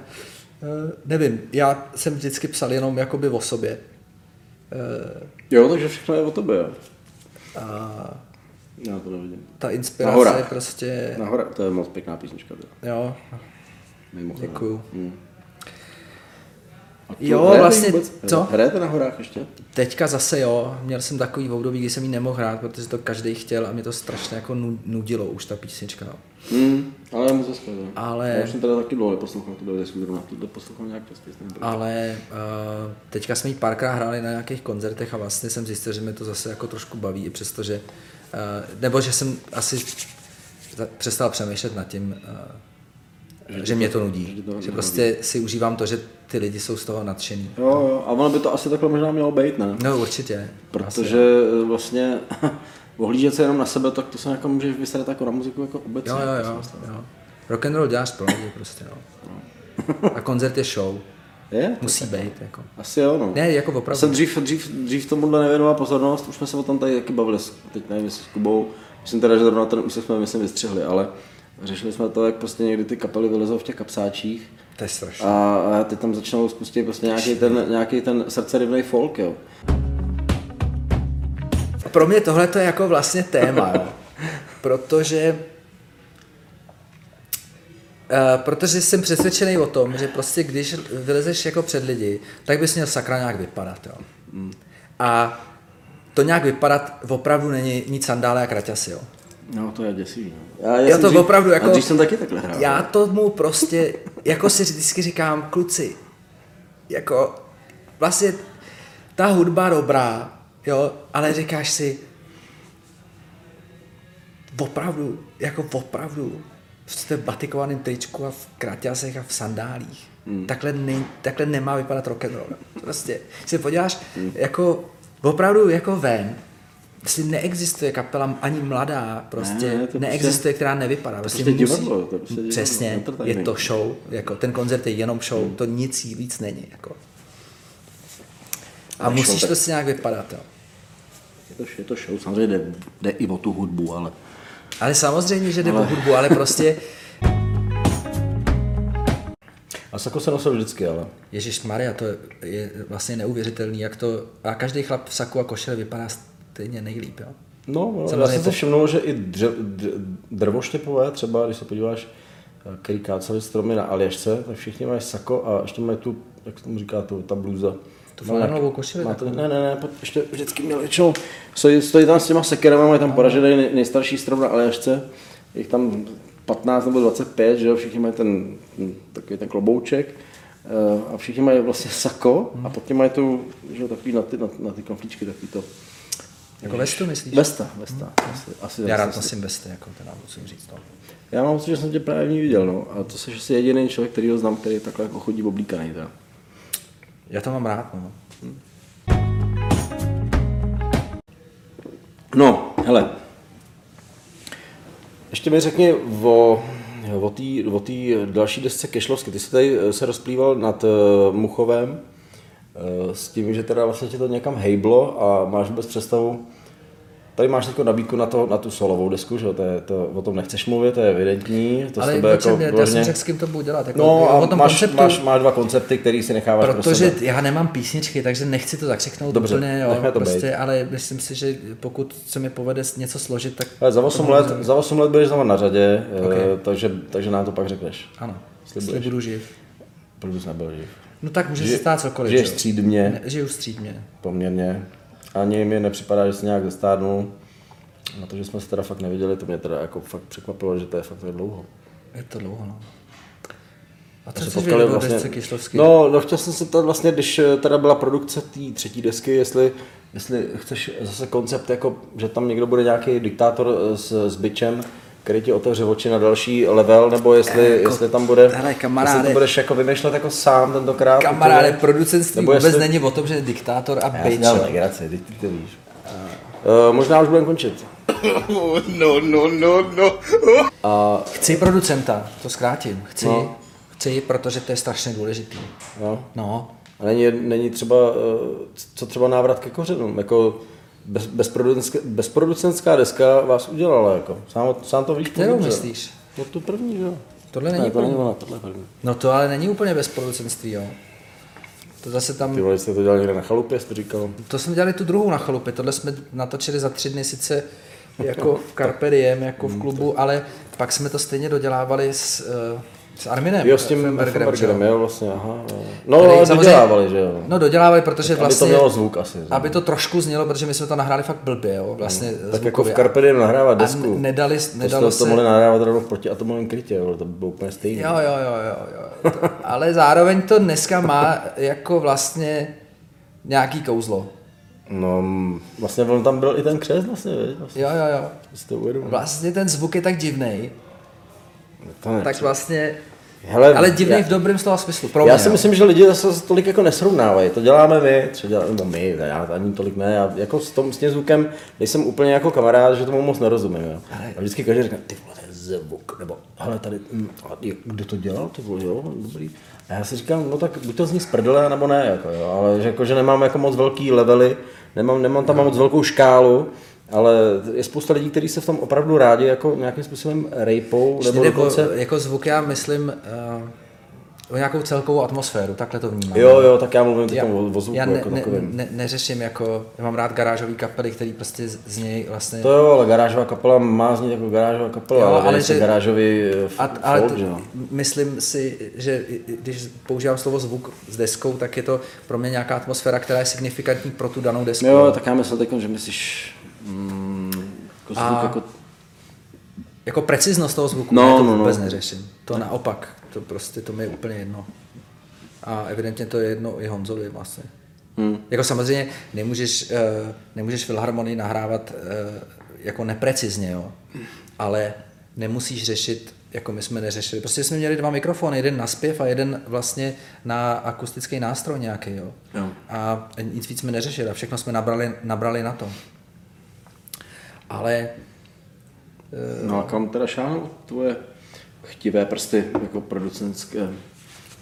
uh, nevím, já jsem vždycky psal jenom jakoby o sobě. Uh, Jo, takže všechno je o tobě, jo. a Já to nevidím. ta Na inspirace je prostě, Nahoře, to je moc pěkná písnička. Teda. jo, Mimochodem. děkuju. Hmm. Jo, vlastně, vůbec? co? Hrajete na horách ještě? Teďka zase jo, měl jsem takový období, kdy jsem ji nemohl hrát, protože to každý chtěl a mě to strašně jako nu- nudilo už ta písnička. No. Hmm, ale je moc hezké. jo. Ale- Já už jsem teda taky dlouho poslouchal tu desku, zrovna tu poslouchal nějak častěji. Ale uh, teďka jsme ji párkrát hráli na nějakých koncertech a vlastně jsem zjistil, že mě to zase jako trošku baví, i přesto, že, uh, nebo že jsem asi přestal přemýšlet nad tím, uh, že, že mě to nudí. že to Že prostě si užívám to, že ty lidi jsou z toho nadšený. Jo, jo, a ono by to asi takhle možná mělo být, ne? No určitě. Protože eh, vlastně ohlížet se jenom na sebe, tak to se jako můžeš vysrat jako na muziku jako obecně. Jo, jo, jo, jo. Rock and roll děláš pro lidi prostě, no. A koncert je show. Je? Musí být, jako. Asi jo, no. Ne, jako Já opravdu. jsem dřív, dřív, dřív tomuhle nevěnoval pozornost, už jsme se o tom tady taky bavili, teď nevím, jestli s Kubou, myslím teda, že zrovna ten úsek jsme myslím vystřihli, ale řešili jsme to, jak prostě někdy ty kapely vylezou v těch kapsáčích To je strašné. a, a ty tam začnou spustit prostě nějaký ten, nějaký ten srdcerivný folk, jo. Pro mě tohle to je jako vlastně téma, jo. protože Uh, protože jsem přesvědčený o tom, že prostě když vylezeš jako před lidi, tak bys měl sakra nějak vypadat. Jo. A to nějak vypadat opravdu není mít sandále a kraťasy. Jo. No, to je děsivý, no. Já, Já to dřív, opravdu jako- A dřív jsem taky takhle hrál. Já tomu prostě, jako si vždycky říkám, kluci, jako vlastně ta hudba dobrá, jo, ale říkáš si, opravdu, jako opravdu, jste v batikovaném tričku a v kraťasech a v sandálích. Hmm. Takhle, ne, takhle nemá vypadat rock and roll. Prostě, když se podíváš, hmm. jako opravdu jako ven, Prostě neexistuje kapela ani mladá, prostě Ne, to neexistuje, prostě- která nevypadá. Prostě prostě divadlo, to prostě divadlo, Přesně, je to show, jako ten koncert je jenom show, to nic víc není. Jako. A Ale musíš show tak- prostě nějak vypadat. Jo. Je to, je to show, samozřejmě jde, jde i o tu hudbu, ale... Ale samozřejmě, že jde o hudbu, ale prostě, A sako se nosil vždycky, ale... Ježíš Maria, to je vlastně neuvěřitelný, jak to, a každý chlap v saku a košile vypadá stejně nejlíp, jo. No, no já jsem si všimnul, že i dře, drvoštěpové třeba, když se podíváš který káceli stromy na Aljašce, tak všichni mají sako a ještě mají tu, jak se tomu říká, tu, ta blůza. Tu flanelovou košili Má to, takovou? ne, ne, ne, pod- ještě vždycky měl většinou, stojí, stojí tam s těma sekerama, mají tam poražený nej, nejstarší strom na Aljašce, jich tam 15 nebo 25, že jo, všichni mají ten, takový ten klobouček eh, a všichni mají vlastně sako a pod tím mají tu, že jo, takový na ty, na, na ty konflíčky, takový to. Jako vestu myslíš? Vesta, Vesta. Asi, asi, Já rád nosím vesty, jako teda musím říct. No. Já mám pocit, že jsem tě právě v ní viděl, no. A to jsi asi jediný člověk, který ho znám, který takhle jako chodí oblíkaný. Teda. Já to mám rád, no. No, hele. Ještě mi řekni o, o té další desce Kešlovsky. Ty jsi tady eh, se rozplýval nad uh, Muchovem eh, s tím, že teda vlastně tě to někam hejblo a máš vůbec představu, Tady máš jako nabídku na, to, na tu solovou desku, že jo, to, je, to, o tom nechceš mluvit, to je evidentní. To Ale jako, já vyloženě- jsem řekl, s kým to budu dělat. Jako, No a o tom máš, konceptu, máš, máš, dva koncepty, který si necháváš pro protože sebe. já nemám písničky, takže nechci to zakřiknout Dobře, úplně, jo, to prostě, být. ale myslím si, že pokud se mi povede něco složit, tak Ale za 8 let, za 8 let budeš znova na řadě, Ok. okay. takže, takže nám to pak řekneš. ano, Slibuješ. jestli budu živ. Proč bys nebyl živ? No tak může se stát cokoliv. žiješ střídmě. Ne, žiju střídmě. Poměrně. Ani mi nepřipadá, že jsi nějak zestárnul. Na to, že jsme se teda fakt neviděli, to mě teda jako fakt překvapilo, že to je fakt tak dlouho. Je to dlouho, no. A co se chceš potkali vlastně- desce Kyšlovský? No, no chtěl jsem se ptát vlastně, když eh, teda byla produkce té třetí desky, jestli, jestli chceš zase koncept, jako, že tam někdo bude nějaký diktátor eh, s, s bičem, který ti otevře oči na další level, nebo jestli, Jako, jestli tam bude, hele, kamaráde. jestli to budeš jako vymýšlet jako sám tentokrát. Kamaráde, úplně. producentství Nebo vůbec jestli- není o tom, že je diktátor a Já bitch. jo. legraci, ty, ty to víš. Uh, možná už budeme končit. No, no, no, no. A Chci producenta, to zkrátím. Chci, No. chci, protože to je strašně důležitý. no, No, a není, není třeba, uh, co třeba návrat ke kořenům, jako bez, bezproducentská, deska vás udělala, jako. Sám, sám to víš. kterou dobře. myslíš? No tu první, jo. Tohle Ne, není to první. ona, tohle první. No to ale není úplně bez producentství, jo. To zase tam, Ty vole, jste to dělali někde na chalupě, jsi to říkal. to jsme dělali tu druhou na chalupě, tohle jsme natočili za tři dny sice jako v Carpe Diem, jako Hmm, v klubu, ale pak jsme to stejně dodělávali s, eh, s Arminem. Jo, s tím Fembergerem, jo. vlastně, aha. Jo. No, samozřejmě- dodělávali, že jo. No dodělávali, protože Aby vlastně... to mělo zvuk asi. že? Aby to trošku znělo, protože my jsme to nahráli fakt blbě, jo, vlastně tak jako v. Carpe Diem nahrávat A desku. n- nedali, to nedalo to se... mohli nahrávat rovnou v proti atomovém krytě, jo, to by bylo úplně stejné. Jo, jo, jo, jo, jo. To, ale zároveň to dneska má jako vlastně nějaký kouzlo. No, vlastně on tam byl i ten křest vlastně? Vlastně, Jo, jo, jo. si to. Vlastně ten zvuk je tak divný, To ne, tak vlastně... Hele, Ale divný já, v dobrém slova smyslu. Pro já mě, si jo. myslím, že lidi zase tolik jako nesrovnávají. To děláme my, třeba dělá, nebo my, já ani tolik ne. Já jako s, tom, s tím zvukem nejsem úplně jako kamarád, že tomu moc nerozumím. Jo. A vždycky každý říká, ty vole, to je zvuk, nebo hele tady, hm, a jak- kdo to dělal, ty vole, jo, dobrý. A já si říkám, no tak buď to zní z prdele, nebo ne, jako, jo. ale že, jako, že nemám jako moc velký levely, nemám, nemám tam moc velkou škálu, ale je spousta lidí, kteří se v tom opravdu rádi jako nějakým způsobem rejpou, nebo Nebo dokonce... jako zvuk já myslím uh, o nějakou celkovou atmosféru, takhle to vnímám. Jo, jo, tak já mluvím Já, o, o zvuku já ne, jako ne, takovým. ne, neřeším jako, já mám rád garážový kapely, který prostě z, z něj vlastně... To jo, ale garážová kapela má znít jako garážová kapela, Jo, ale, ale ale že- garážový eh, A, f- ale folk, to, že jo. myslím si, že když používám slovo zvuk s deskou, tak je to pro mě nějaká atmosféra, která je signifikantní pro tu danou desku. Jo, tak já teď, že myslíš mm, jako zvuk, A- jako, Jako preciznost toho zvuku, No, ne, to no, no. vůbec neřeším. To naopak, to prostě to mi je úplně jedno. A evidentně to je jedno i Honzovi vlastně. Hmm. Jako samozřejmě nemůžeš, uh, nemůžeš filharmonii nahrávat uh, jako neprecizně, jo. Ale nemusíš řešit, jako my jsme neřešili. Prostě jsme měli dva mikrofony, jeden na zpěv a jeden vlastně na akustický nástroj nějaký, jo. Jo. A nic víc jsme neřešili a všechno jsme nabrali, nabrali na to. Ale no a kam teda šáhnou tvoje chtivé prsty jako producentské,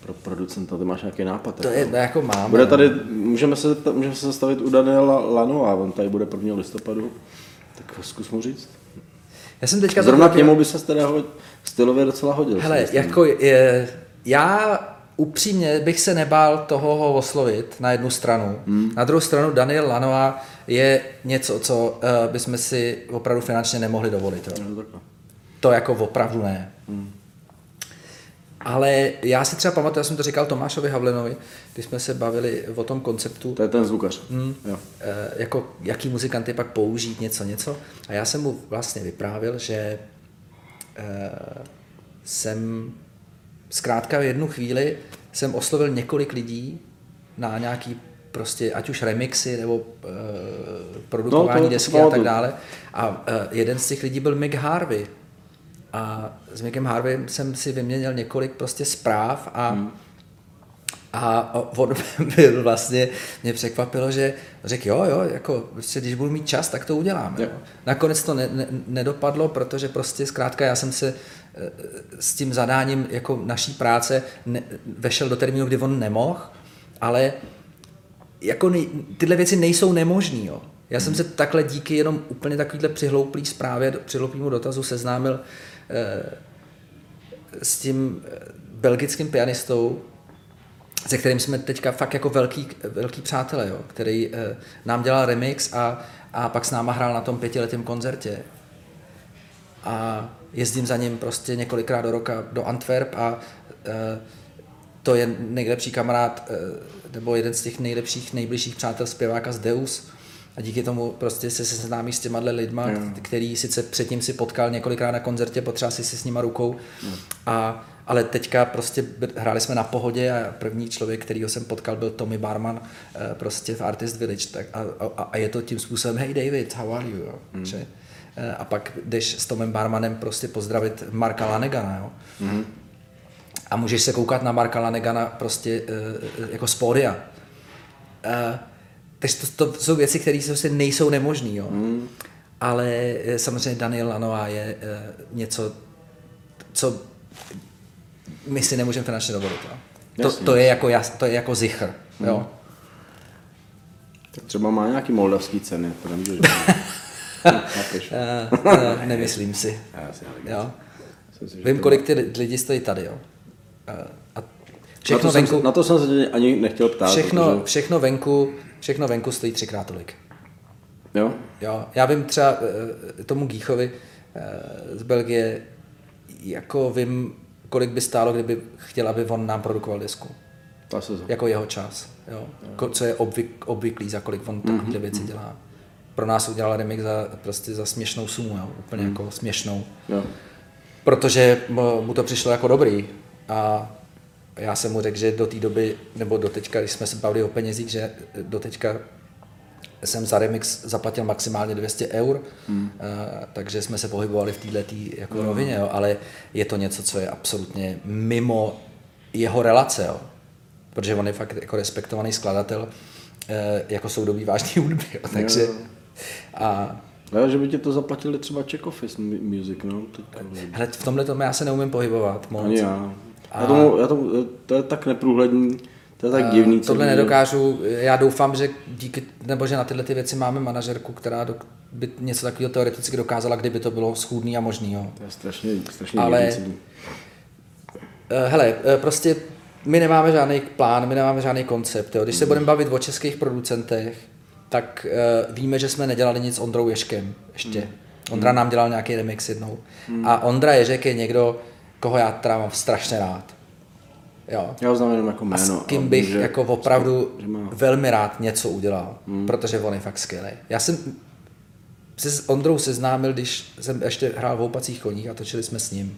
pro producenta, ty máš nějaký nápad? to jako? je, jako máme. Bude no. tady, můžeme se, můžeme se zastavit u Daniela Lanova, on tady bude 1. listopadu, tak zkus mu říct. Já jsem teďka Zrovna k němu by se teda ho, stylově docela hodil. Hele, jako je, já upřímně bych se nebál toho ho oslovit na jednu stranu. Hmm. Na druhou stranu Daniel Lanoa je něco, co uh, bychom si opravdu finančně nemohli dovolit. Jo. No. To jako opravdu ne. Hmm. Ale já si třeba pamatuju, já jsem to říkal Tomášovi Havlenovi, když jsme se bavili o tom konceptu, To je ten zvukař. Hmm. Jo. eh, jako jaký muzikanty pak použít, něco, něco. A já jsem mu vlastně vyprávěl, že eh, jsem zkrátka v jednu chvíli jsem oslovil několik lidí na nějaký prostě, ať už remixy nebo uh, produkování No, to- desky to a tak dále. A uh, jeden z těch lidí byl Mick Harvey. A s Mickem Harveyem jsem si vyměnil několik prostě zpráv a hmm. A on byl vlastně, mě překvapilo, že řekl, jo, jo, jako, prostě, když budu mít čas, tak to uděláme. Jo. Jo. Nakonec to ne, ne, nedopadlo, protože prostě zkrátka já jsem se eh, s tím zadáním jako naší práce ne, vešel do termínu, kdy on nemohl, ale jako nej, tyhle věci nejsou nemožný. Jo. Já jsem se takhle díky jenom úplně takovýhle přihlouplý zprávě, přihlouplýmu dotazu seznámil eh, s tím eh, belgickým pianistou, se kterým jsme teďka fakt jako velký, velký přátelé, jo, který eh, nám dělal remix a, a pak s náma hrál na tom pětiletém koncertě. A jezdím za ním prostě několikrát do roka do Antwerp a eh, to je nejlepší kamarád, eh, nebo jeden z těch nejlepších, nejbližších přátel zpěváka z Deus. A díky tomu prostě se seznámí s těma lidma, Jo. který sice předtím si potkal několikrát na koncertě, potřeba si s nima rukou. A, ale teďka prostě hráli jsme na pohodě a první člověk, kterýho jsem potkal, byl Tommy Barman eh, prostě v Artist Village. Tak a, a, a je to tím způsobem, hey David, how are you? Jo? Že, eh, a pak jdeš s Tomem Barmanem prostě pozdravit Marka Lanegana. Jo? Hmm. A můžeš se koukat na Marka Lanegana prostě uh, jako z pódia. Uh, takže to, to jsou věci, které prostě nejsou nemožné. Jo. Mm. Ale eh, samozřejmě Daniel Lanoa je uh, něco, co my si nemůžeme finančně dovolit. Jo. To, to, je jako jas, to je jako zichr. Jo. Tak třeba má nějaký moldavský ceny, to nemůžeš nemyslím si. Já si. Jo. Myslím si, že Vím, kolik ty lidi stojí tady. Jo. A na všechno to, jsem, venku, se- na to jsem se ani nechtěl ptát. všechno, Protože, všechno, venku, všechno venku stojí třikrát tolik. jo? Jo, já vím třeba eh, tomu Gíchovi eh, z Belgie, jako vím, kolik by stálo, kdyby chtěl, aby on nám produkoval disku. To Jako jeho čas. Jo. Ko- Co je obvyk, obvyklý, za kolik on takovýhle věci dělá. Pro nás udělal remix za, prostě za směšnou sumu, jo. úplně jako směšnou. jo. Protože mu to přišlo jako dobrý a já jsem mu řekl, že do té doby, nebo do teďka, když jsme se bavili o penězích, že do teďka jsem za remix zaplatil maximálně 200 eur, hmm. uh, takže jsme se pohybovali v této jako hmm. rovině, jo, ale je to něco, co je absolutně mimo jeho relace, jo, protože on je fakt jako respektovaný skladatel, uh, jako soudobí vážný hudby, jo, takže a Ale že by ti to zaplatili třeba Czech Office mu- Music, no. Teď, hele, v tomhle tom já se neumím pohybovat moc. ani já. Já tomu, já tomu, to je tak neprůhledný, to je tak divný. Eh, Tohle celý, že- nedokážu, já doufám, že díky, nebo že na tyhle ty věci máme manažerku, která do, by něco takového teoreticky dokázala, kdyby to bylo schůdný a možný. Jo. To je strašně, strašně Ale- divný. Eh, Hele, eh, prostě my nemáme žádný plán, my nemáme žádný koncept. Jo. Když se budeme bavit o českých producentech, tak uh, víme, že jsme nedělali nic s Ondrou Ješkem ještě. Ondra nám dělal nějaký remix jednou. A Ondra Ježek je někdo, koho já teda mám strašně rád. Jo. Já ho znám jenom jako A jméno. s kým bych vím, že- jako opravdu že má- velmi rád něco udělal, hmm. protože on je fakt skvělý. Já jsem se s Ondrou seznámil, když jsem ještě hrál v Houpacích koních a točili jsme s ním.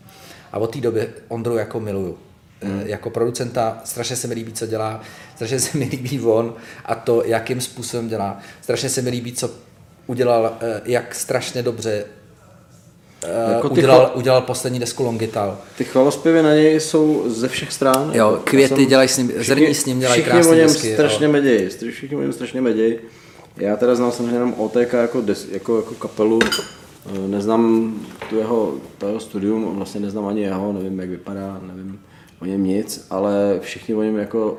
A od té doby Ondru jako miluju. Hmm. Jako producenta strašně se mi líbí, co dělá, strašně se mi líbí on a to, jakým způsobem dělá. Strašně se mi líbí, co udělal, eh, jak strašně dobře Jako jako ty udělal, chval- udělal poslední desku Longital. Ty chvalospěvy na něj jsou ze všech stran. Jo, květy jsem- dělají s ním- zrní s ním dělají všichni krásný o něm desky, strašně medějí, str- všichni o něm strašně medějí. Já teda znal jsem jenom OTK jako, des, jako, jako kapelu, Eh, neznám tu jeho, to jeho studium, vlastně neznám ani jeho, nevím, jak vypadá, nevím o něm nic, ale všichni o něm jako,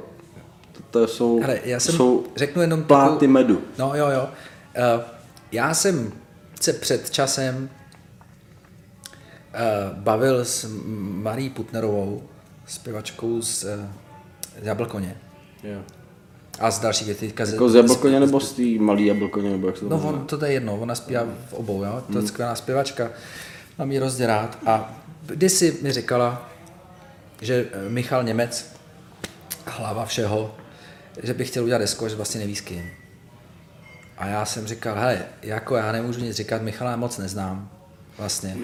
to, to jsou, Hele, já to jsem jsou řeknu jenom pláty takovou- medu. No jo, jo. Uh, já jsem se před časem bavil s Marí Putnerovou, zpěvačkou z uh, Jablkoně. Jo. A z dalších věcí. Jako z jablkoně nebo z té malý jablkoně, nebo jak se to No on, to je jedno, ona zpívá v obou, jo? to je skvělá zpěvačka, mám ji hrozně rád. A kdysi mi říkala, že eh, Michal Němec, hlava všeho, že by chtěl udělat desku, že vlastně neví s kým. A já jsem říkal, hele, jako já nemůžu nic říkat, Michala moc neznám vlastně,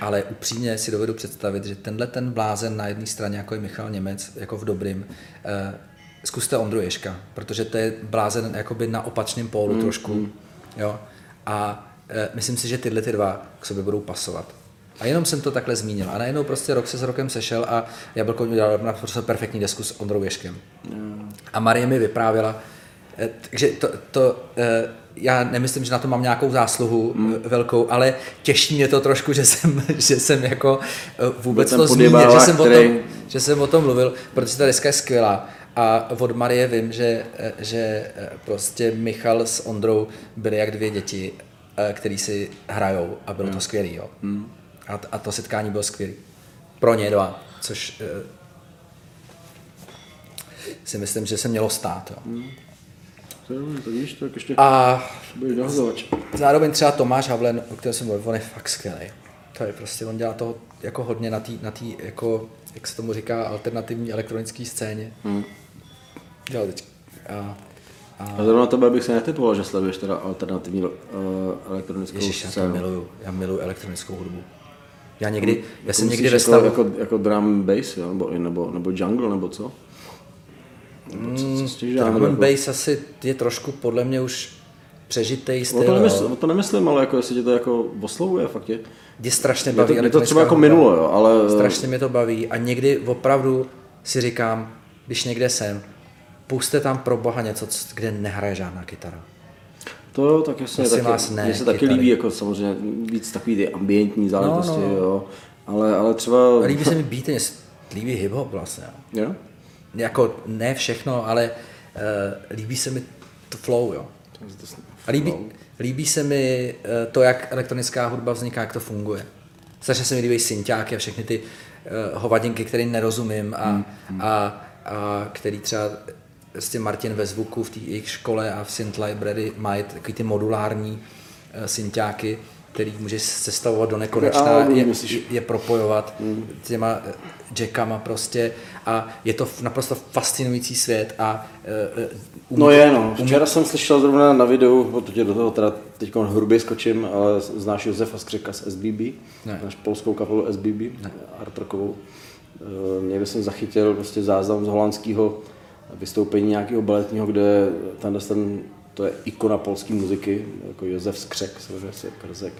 ale upřímně si dovedu představit, že tenhle ten blázen na jedné straně, jako je Michal Němec, jako v dobrým, eh, zkuste Ondru Ješka, protože to je blázen jakoby na opačném pólu mm, trošku, mm. jo, a eh, myslím si, že tyhle ty dva k sobě budou pasovat. A jenom jsem to takhle zmínil. A najednou prostě rok se s rokem sešel a Jablko udělal naprosto perfektní desku s Ondrou Ješkem. A Marie mi vyprávěla, eh, takže to, to eh, já nemyslím, že na to mám nějakou zásluhu mm. velkou, ale těší mě to trošku, že jsem, že jsem jako vůbec to zmínil, že jsem, který... o tom, že jsem o tom mluvil, protože ta deska je skvělá. A od Marie vím, že, že prostě Michal s Ondrou byli jak dvě děti, který si hrajou a bylo to skvělý. Jo. Mm. A, a to setkání bylo skvělé. Pro ně dva, což si myslím, že se mělo stát. Jo. Hmm. To víš, tak ještě a budeš zároveň třeba Tomáš Havlen, o kterém jsem mluvil, on je fakt skvělý. To je prostě, on dělá toho jako hodně na té, na tý, jako, jak se tomu říká, alternativní elektronické scéně. Hmm. Dělal teď. A, a... a zrovna tebe bych se netypoval, že sleduješ teda alternativní uh, elektronickou Ježiš, scénu. já to miluju. Já miluju elektronickou hudbu. Já někdy, já jako jsem někdy ve stavu... Jako, jako, jako drum bass, jo? Nebo, nebo, nebo jungle, nebo co? Nebo co, co mm, drum jako... bass asi je trošku podle mě už přežitej styl. O to, nemysl, o to nemyslím, ale jako jestli tě to jako oslovuje, fakt je. Mě strašně baví. Je to, je to třeba jako minulo, jo, ale... Strašně mě to baví a někdy opravdu si říkám, když někde jsem, puste tam pro boha něco, kde nehraje žádná kytara. To jo, tak jasně, taky, vás ne, mně se taky líbí jako samozřejmě víc takový ty ambientní záležitosti, no, no. jo. Ale, ale třeba... Líbí se mi být, mě líbí hip-hop vlastně. Jo? Jako ne všechno, ale uh, líbí se mi to flow, jo. A líbí, líbí se mi uh, to, jak elektronická hudba vzniká, jak to funguje. Strašně se mi líbí synťáky a všechny ty uh, hovadinky, které nerozumím a, hmm. a, a který třeba prostě Martin ve zvuku v té jejich škole a v Synth Library mají takový ty modulární uh, synťáky, který můžeš sestavovat do nekonečna, je, je propojovat mm. těma eh, jackama prostě a je to naprosto fascinující svět a uh, No je no, včera jsem slyšel zrovna na videu, protože do toho teda teď hrubě skočím, ale znáš Josefa Skřeka z SBB, ne. náš polskou kapelu SBB, ne. art rockovou. Někde jsem zachytil prostě záznam z holandského vystoupení nějakého baletního, kde tenhle ten, to je ikona polské muziky, jako Josef Skřek, samozřejmě si Krzek,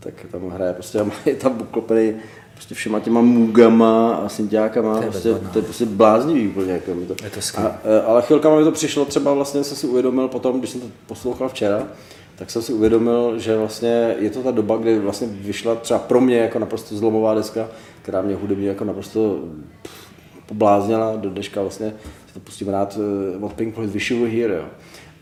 tak tam hraje prostě, je tam uklopený prostě všema těma můgama a synťákama, to je, prostě, to je prostě bláznivý úplně. Jako to. Je to a, e, ale chvilkama mi to přišlo, třeba vlastně jsem si uvědomil potom, když jsem to poslouchal včera, tak jsem si uvědomil, že vlastně je to ta doba, kdy vlastně vyšla třeba pro mě jako naprosto zlomová deska, která mě hudebně jako naprosto pobláznila do dneška vlastně to pustím rád eh, od Pink Floyd Wish You Were Here. Jo.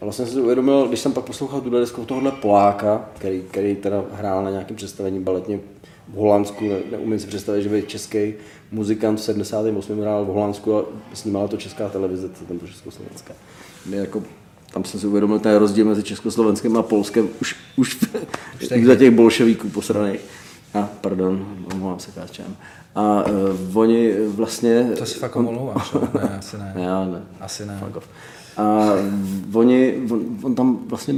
A vlastně jsem si uvědomil, když jsem pak poslouchal tu desku tohohle Poláka, který, který teda hrál na nějakém představení baletně v Holandsku, ne, neumím si představit, že by český muzikant v 78. hrál v Holandsku a snímala to česká televize, to tam to Československá. Jako, tam jsem si uvědomil ten rozdíl mezi Československem a Polskem už, už, už za těch bolševíků posraných. A, pardon, omlouvám se káčem. A uh, oni vlastně... To si fakt omlouváš, ne, asi ne. Já ne. Asi ne. Fuck off. A oni, on, on tam vlastně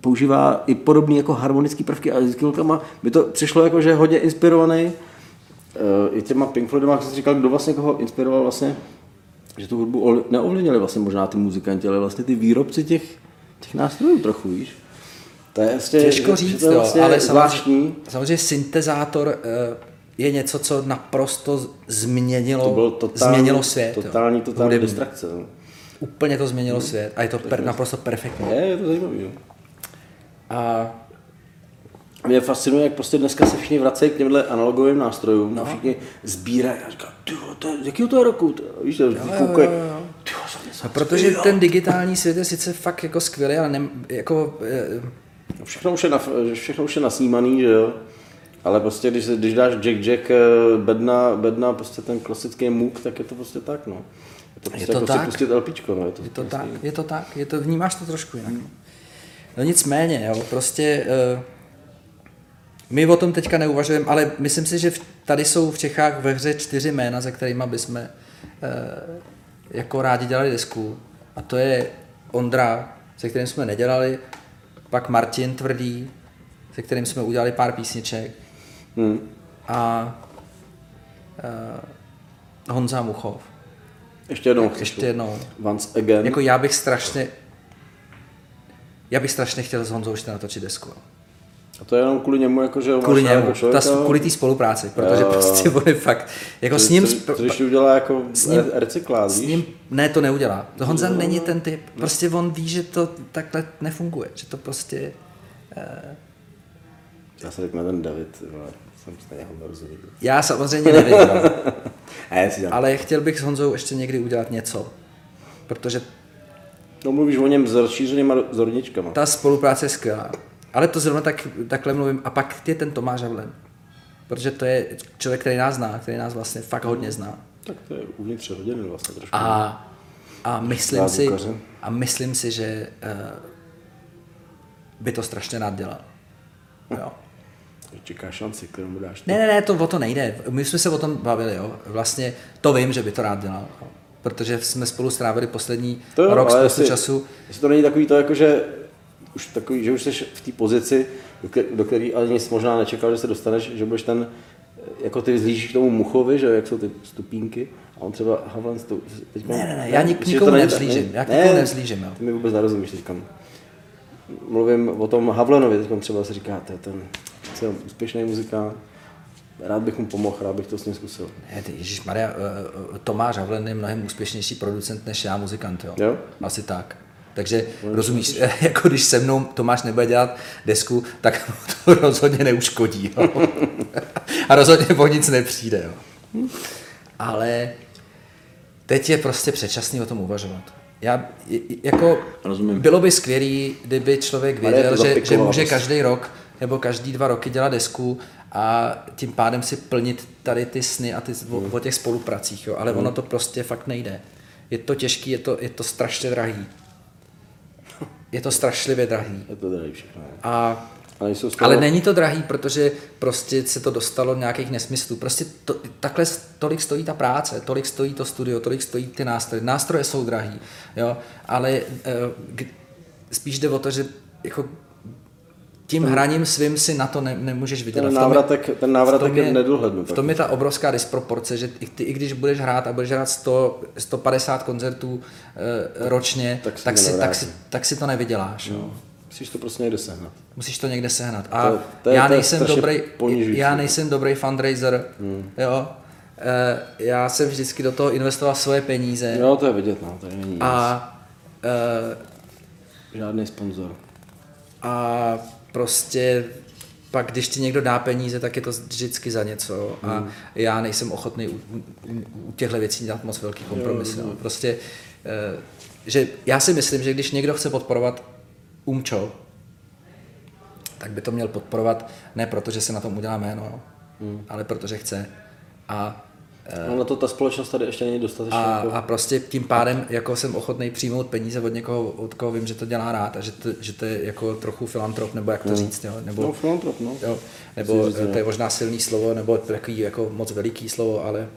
používá i podobný jako harmonický prvky a s chvilkama by to přišlo jako, že je hodně inspirovaný uh, i těma Pink Floydama, jak jsi říkal, kdo vlastně koho inspiroval vlastně, že tu hudbu neovlivnili vlastně možná ty muzikanti, ale vlastně ty výrobci těch, těch nástrojů trochu, víš. To je vlastně, Těžko říct, to je vlastně jo, ale samozřejmě, samozřejmě syntezátor uh, je něco, co naprosto změnilo, to bylo totální, změnilo svět. Totální, jo. totální distrakce. No. Úplně to změnilo hmm. svět a je to per, naprosto perfektní. Je, je to zajímavé. Jo. A mě fascinuje, jak prostě dneska se všichni vracejí k těmhle analogovým nástrojům no. a všichni sbírají a říkají, to je, jakýho to je roku? To, víš, to, jo, jo, jo, jo. no, protože ten digitální svět je sice fakt jako skvělý, ale ne, jako... Je, všechno už je, na, všechno už je nasnímaný, že jo? Ale prostě, když, když dáš Jack Jack eh, bedna, bedna prostě ten klasický muk, tak je to prostě tak, no. Je to, prostě je to jako tak. si pustit LPčko, no. Je to, je to prostě tak, je to tak, je to, vnímáš to trošku jinak. Hmm. No nicméně, jo, prostě uh, my o tom teďka neuvažujeme, ale myslím si, že v tady jsou v Čechách ve hře čtyři jména, se kterými bychom eh, jako rádi dělali desku. A to je Ondra, se kterým jsme nedělali, pak Martin Tvrdý, se kterým jsme udělali pár písniček Hmm. a eh, Honza Muchov. Ještě jednou. Ještě jednou. Once again. Jako já bych strašně já bych strašně chtěl s Honzou ještě natočit desku. A to je jenom kvůli němu, jako, že ho Kvůli němu, jako ta, kvůli té spolupráci, protože Jo. prostě on je fakt, jako s ním, co, když udělá jako s ním- re- recyklát, s ním, ne, to neudělá. To Honza není ten typ, prostě on ví, že to takhle nefunguje, že to prostě, Já se řeknu ten David, vole, jsem stejně ho nerozumím. já samozřejmě nevím, no. A já si dělám. ale chtěl bych s Honzou ještě někdy udělat něco, protože No mluvíš o něm s rozšířenýma zorničkama. ta spolupráce je skvělá. Ale to zrovna tak, takhle mluvím. A pak je ten Tomáš Havlen. Protože to je člověk, který nás zná, který nás vlastně fakt hodně zná. Tak to je uvnitř rodiny vlastně trošku. A, a myslím si, a myslím si, že uh, by to strašně rád dělal. Jo. Čeká šanci, kterou mu dáš. ty. Ne, ne, ne, to o to nejde. My jsme se o tom bavili, jo. Vlastně to vím, že by to rád dělal. Protože jsme spolu strávili poslední To jo, rok ale spoustu jestli- času. Jestli to není takový to, jako že už takový, že už jsi v té pozici, do, kter- do které ani nic možná nečekal, že se dostaneš, že budeš ten, jako ty zlížíš k tomu muchovi, že jak jsou ty stupínky, a on třeba Havlen stu, teď Ne, ne, ne, já nik- nikomu nevzlížím, já k ne, nikomu nevzlížím, jo. Ty mi vůbec nerozumíš teďka. Mluvím o tom Havlenovi, teď třeba se říká, to je ten celý úspěšný muzikant, rád bych mu pomohl, rád bych to s ním zkusil. Ne, ty, Ježíš Maria, Tomáš Havlen je mnohem úspěšnější producent než já, muzikant, jo? Jo? Asi tak. Takže rozumíš, jako když se mnou Tomáš nebude dělat desku, tak to rozhodně neuškodí. Jo? A rozhodně o nic nepřijde. Jo? Ale teď je prostě předčasný o tom uvažovat. Já, jako, Rozumím. bylo by skvělý, kdyby člověk věděl, že, že může každý rok nebo každý dva roky dělat desku a tím pádem si plnit tady ty sny a ty, o, o těch spolupracích, jo. ale ono to prostě fakt nejde. Je to těžký, je to, je to strašně drahý. Je to strašlivě drahý. Je to tady všechno. A, Ale, jsou toho, ale není to drahý, protože prostě se to dostalo do nějakých nesmyslů. Prostě to, takhle tolik stojí ta práce, tolik stojí to studio, tolik stojí ty nástroje. Nástroje jsou drahý, jo, ale eh, k- spíš jde o to, že jako tím hraním svým si na to ne, nemůžeš vydělat. ten V je- návratek, ten v návratek je nedohlednu. V tom je ta obrovská disproporce, že i ty, i když budeš hrát a budeš hrát 100, 150 koncertů e, ročně, Tak tak, si tak, to si, tak, si, to nevyděláš. Jo. Musíš to prostě někde sehnat. Musíš to někde sehnat. A To- to je- já to je nejsem dobrý, ponižující. já nejsem dobrý fundraiser, hmm. jo. E, já jsem vždycky do toho investoval svoje peníze Jo, to je vidět, no, tady není a, e, Žádný sponzor. a prostě pak, když ti někdo dá peníze, tak je to vždycky za něco a Hmm. já nejsem ochotný u, u, u těchto věcí dělat moc velký kompromis. No. Prostě, eh, že já si myslím, že když někdo chce podporovat umčo, tak by to měl podporovat ne proto, že se na tom udělá jméno, Hmm. ale protože chce. A No na to ta společnost tady ještě není dostatečně. a, jako... a prostě tím pádem jako jsem ochotný přijmout peníze od někoho, od koho vím, že to dělá rád a že to, že to je jako trochu filantrop, nebo jak to říct, jo? nebo, No, filantrop, no. jo? nebo říct, to je možná silný slovo, nebo takový jako moc veliký slovo, ale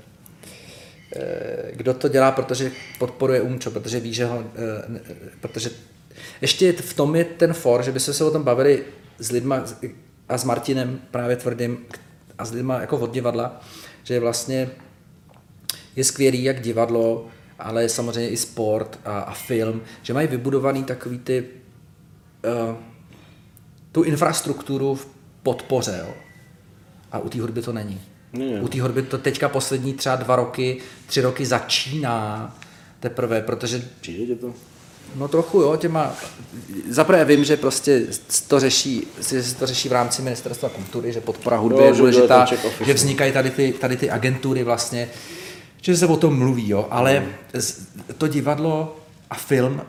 eh, kdo to dělá, protože podporuje umčo, protože ví, že ho, eh, protože ještě v tom je ten for, že by se o tom bavili s lidma a s Martinem právě tvrdým a s lidma jako od divadla, že vlastně je skvělý jak divadlo, ale samozřejmě i sport a, a film, že mají vybudovaný takový ty uh, tu infrastrukturu v podpoře, jo. A u té hudby to není. Není. U té hudby to teďka poslední třeba dva roky, tři roky začíná teprve, protože Přijde tě to? No trochu jo, těma, zaprvé vím, že prostě to řeší, že se to řeší v rámci ministerstva kultury, že podpora hudby Jo, je důležitá, že vznikají tady ty, tady ty agentury vlastně, že se o tom mluví, jo, ale z- to divadlo a film,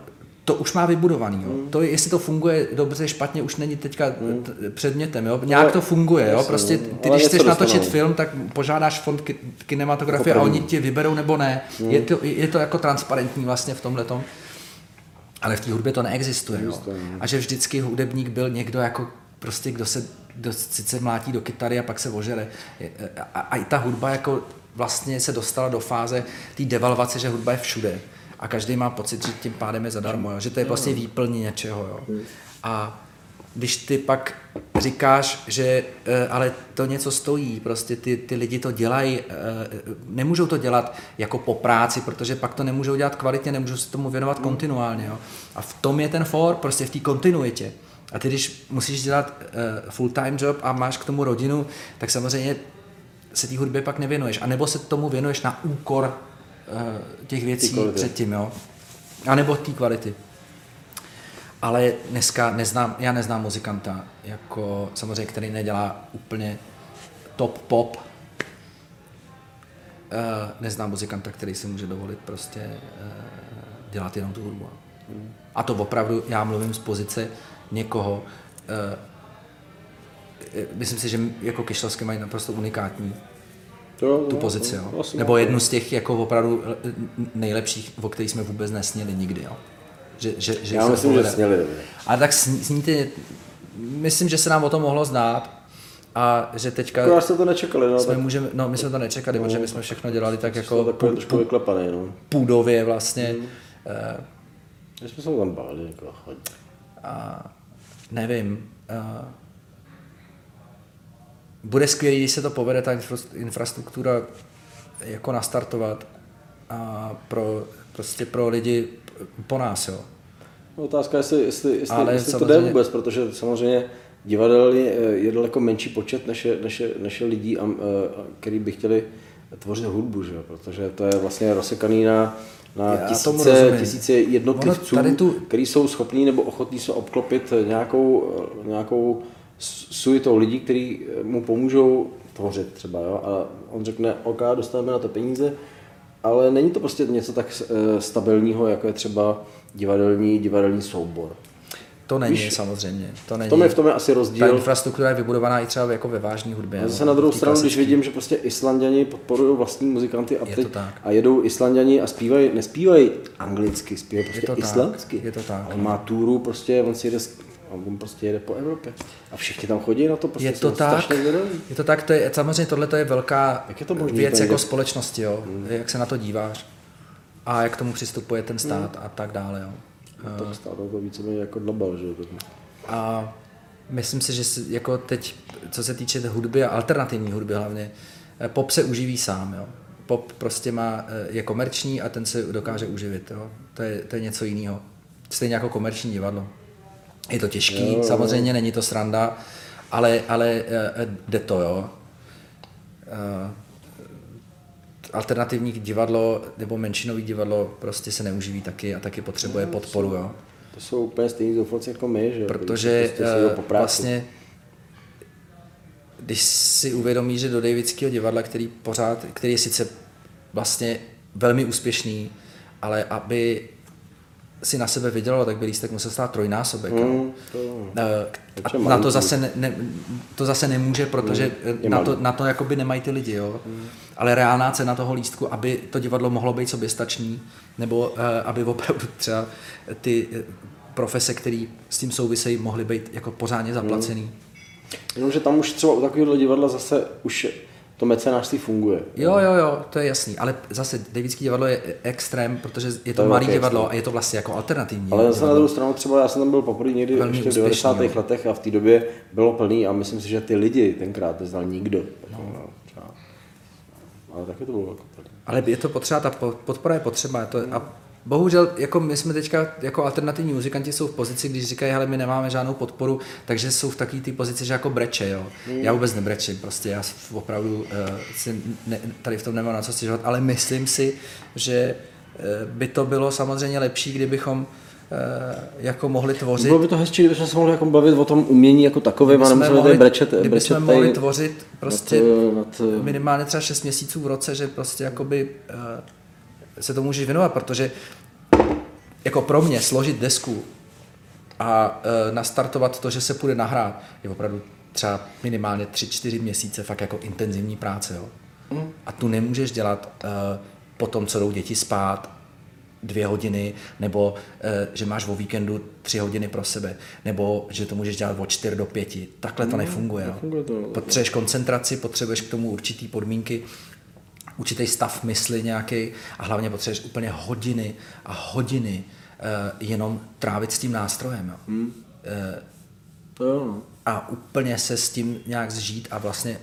to už má vybudovaný, jo. To, je- jestli to funguje dobře, špatně, už není teďka t- předmětem, jo. Nějak Ale- to funguje, jo. Prostě no. ty, když chceš natočit dostanou. film, tak požádáš fond ki- kinematografie a oni tě vyberou nebo ne. Je, to, je to jako transparentní vlastně v tomhle ale v té hudbě to neexistuje. Jo. A že vždycky hudebník byl někdo jako prostě kdo se kdo sice mlátí do kytary a pak se ožere. A, a i ta hudba jako vlastně se dostala do fáze té devalvace, že hudba je všude. A každý má pocit, že tím pádem je zadarmo, jo? že to je prostě výplní něčeho. Jo? A když ty pak říkáš, že eh, ale to něco stojí, prostě ty, ty lidi to dělají, eh, nemůžou to dělat jako po práci, protože pak to nemůžou dělat kvalitně, nemůžou se tomu věnovat kontinuálně. Jo? A v tom je ten for, prostě v té kontinuitě. A ty, když musíš dělat full-time job a máš k tomu rodinu, tak samozřejmě se té hudbě pak nevěnuješ. A nebo se tomu věnuješ na úkor uh, těch věcí předtím, jo. A nebo té kvality. Ale dneska neznám, já neznám muzikanta, jako samozřejmě, který nedělá úplně top pop. Uh, neznám muzikanta, který si může dovolit prostě uh, dělat jenom tu hudbu. A to opravdu, já mluvím z pozice někoho, uh, myslím si, že jako Kyšlovské mají naprosto unikátní To, tu no, pozici, no, jo. asi Nebo jednu z těch jako opravdu eh, nejlepších, o kterých jsme vůbec nesněli nikdy, jo. Že, že, že Já myslím, že sněli. Ale tak sní- sníte, myslím, že se nám o tom mohlo znát a že teďka Akorát jste to nečekali, no, jsme tak můžeme, no my jsme to nečekali, protože my jsme všechno dělali tak jako takové trošku no. půdově vlastně. Mhm. Eh, My jsme se tam báli, jako chodí. a nevím, uh, bude skvělý, když se to povede, ta infra- infrastruktura jako nastartovat a pro, prostě pro lidi po nás, jo. No, Otázka je, jestli, jestli, jestli, Ale jestli to jde samozřejmě- vůbec, protože samozřejmě divadel je, je daleko menší počet než je, než je, než je lidí, a, a, který by chtěli tvořit hudbu, že? protože to je vlastně rozsekaný na, na Já tisíce, tisíce jednotlivců, tu- který jsou schopní nebo ochotní se obklopit nějakou, nějakou suitou lidí, kteří mu pomůžou tvořit třeba. Jo? A on řekne, OK, dostaneme na to peníze, ale není to prostě něco tak eh, stabilního, jako je třeba divadelní, divadelní soubor. To není Víš, samozřejmě. To není. V tom je, v tom je asi Ta rozdíl. infrastruktura je vybudovaná i třeba jako ve vážné hudbě. A zase na druhou stranu, když klasické. vidím, že prostě Islanděni podporují vlastní muzikanty a, Je teď, to tak. a jedou Islanděni a zpívají, nespívají anglicky, zpívají prostě to tak, islandsky. je to tak, A On má túru, prostě, on si jede, on prostě jede po Evropě. A všichni tam chodí na to, prostě Je to tak, je to tak, to je, samozřejmě tohle to je velká Jak je to možný, věc jako společnosti, jo. Hmm. jak se na to díváš a jak k tomu přistupuje ten stát a tak dále. Jo. No, tak stále to víceméně jako dlabal, že. A myslím si, že si, jako teď, co se týče té hudby a alternativní hudby hlavně, eh, pop se uživí sám. Jo. Pop prostě má, eh, je komerční a ten se dokáže uživit. Jo. To, je, to je něco jiného. Stejně jako komerční divadlo. Je to těžký, Jo, jo. samozřejmě není to sranda, ale, ale eh, eh, jde to, jo. Eh, Alternativní divadlo nebo menšinový divadlo prostě se neuživí taky a taky potřebuje podporu, jo. To jsou úplně stejný zoufalci jako my, že jo. Protože Prostě vlastně, když si uvědomí, že do Davidského divadla, který pořád, který je sice vlastně velmi úspěšný, ale aby si na sebe vydělalo, tak by lístek musel stát trojnásobek. Hmm, to. Eh, Takže A na to zase, ne, ne, to zase nemůže, protože Hmm, je na to, na to jakoby nemají ty lidi. Jo? Ale reálná cena toho lístku, aby to divadlo mohlo být soběstačný, nebo eh, aby opravdu třeba ty eh, profese, které s tím souvisejí, mohly být jako pořádně zaplacený. Jenomže tam už třeba u takového divadla zase už to mecenářství funguje. Jo, jo, jo, to je jasný, ale zase Davidský divadlo je extrém, protože je to, malý velký divadlo extrém. a je to vlastně jako alternativní. Ale zase na druhou stranu třeba já jsem tam byl poprvé někdy Velmi ještě v úspěšný, 90. jo. letech a v té době bylo plný a myslím si, že ty lidi tenkrát neznal nikdo. No. No. Ale taky to bylo jako. Ale je to potřeba, ta po- podpora je potřeba. To, a bohužel, jako my jsme teďka, jako alternativní muzikanti jsou v pozici, když říkají, hele, my nemáme žádnou podporu, takže jsou v takové té pozici, že jako breče, jo. Já vůbec nebrečím, prostě já opravdu uh, si ne, tady v tom nemám na co stěžovat, ale myslím si, že uh, by to bylo samozřejmě lepší, kdybychom uh, jako mohli tvořit. Bylo by to hezčí, kdybychom se mohli jako bavit o tom umění jako takovém a nemuseli mohli- tady brečet, kdybychom brečet mohli tady tvořit prostě nad, nad, minimálně třeba 6 měsíců v roce, že prostě jakoby uh, se tomu můžeš věnovat, protože jako pro mě složit desku a uh, nastartovat to, že se půjde nahrát, je opravdu třeba minimálně 3-4 měsíce fakt jako intenzivní práce. Jo. A tu nemůžeš dělat uh, po tom, co jdou děti spát dvě hodiny, nebo eh, že máš o víkendu tři hodiny pro sebe, nebo že to můžeš dělat od čtyř do pěti. Takhle to nefunguje. jo. nefunguje to, no. Potřebuješ koncentraci, potřebuješ k tomu určitý podmínky, určitý stav mysli nějaký a hlavně potřebuješ úplně hodiny a hodiny eh, jenom trávit s tím nástrojem. Jo. Eh, To jo, no. a úplně se s tím nějak zžít a vlastně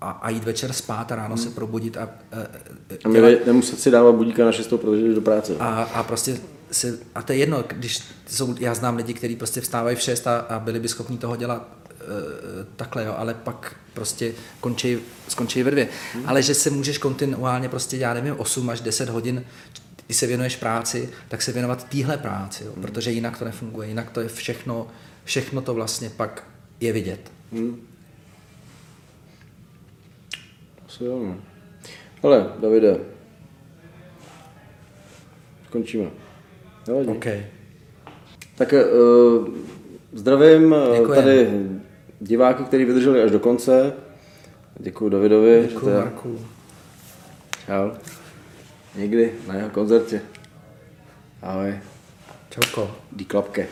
a, a jít večer spát a ráno se probudit a, eh, A my nemuset si dávat budíka na šestou, protože jdeš do práce. a, a prostě si, a to je jedno, když jsou, já znám lidi, kteří prostě vstávají v 6 a, a byli by schopni toho dělat takhle, jo, ale pak prostě končí, skončí ve dvě. Hmm. Ale že se můžeš kontinuálně prostě, já nevím, 8 až 10 hodin, když se věnuješ práci, tak se věnovat téhle práci, jo, protože jinak to nefunguje, jinak to je všechno, všechno to vlastně pak je vidět. Asi jo, no. Ale, Davide, skončíme. Nevadí. OK. Tak uh, zdravím eh, Děkujem. tady diváky, kteří vydrželi až do konce. Děkuji Davidovi. Děkuji, teda- Marku. Čau. Někdy na jeho koncertě. Ahoj. Čauko. Dí klapke.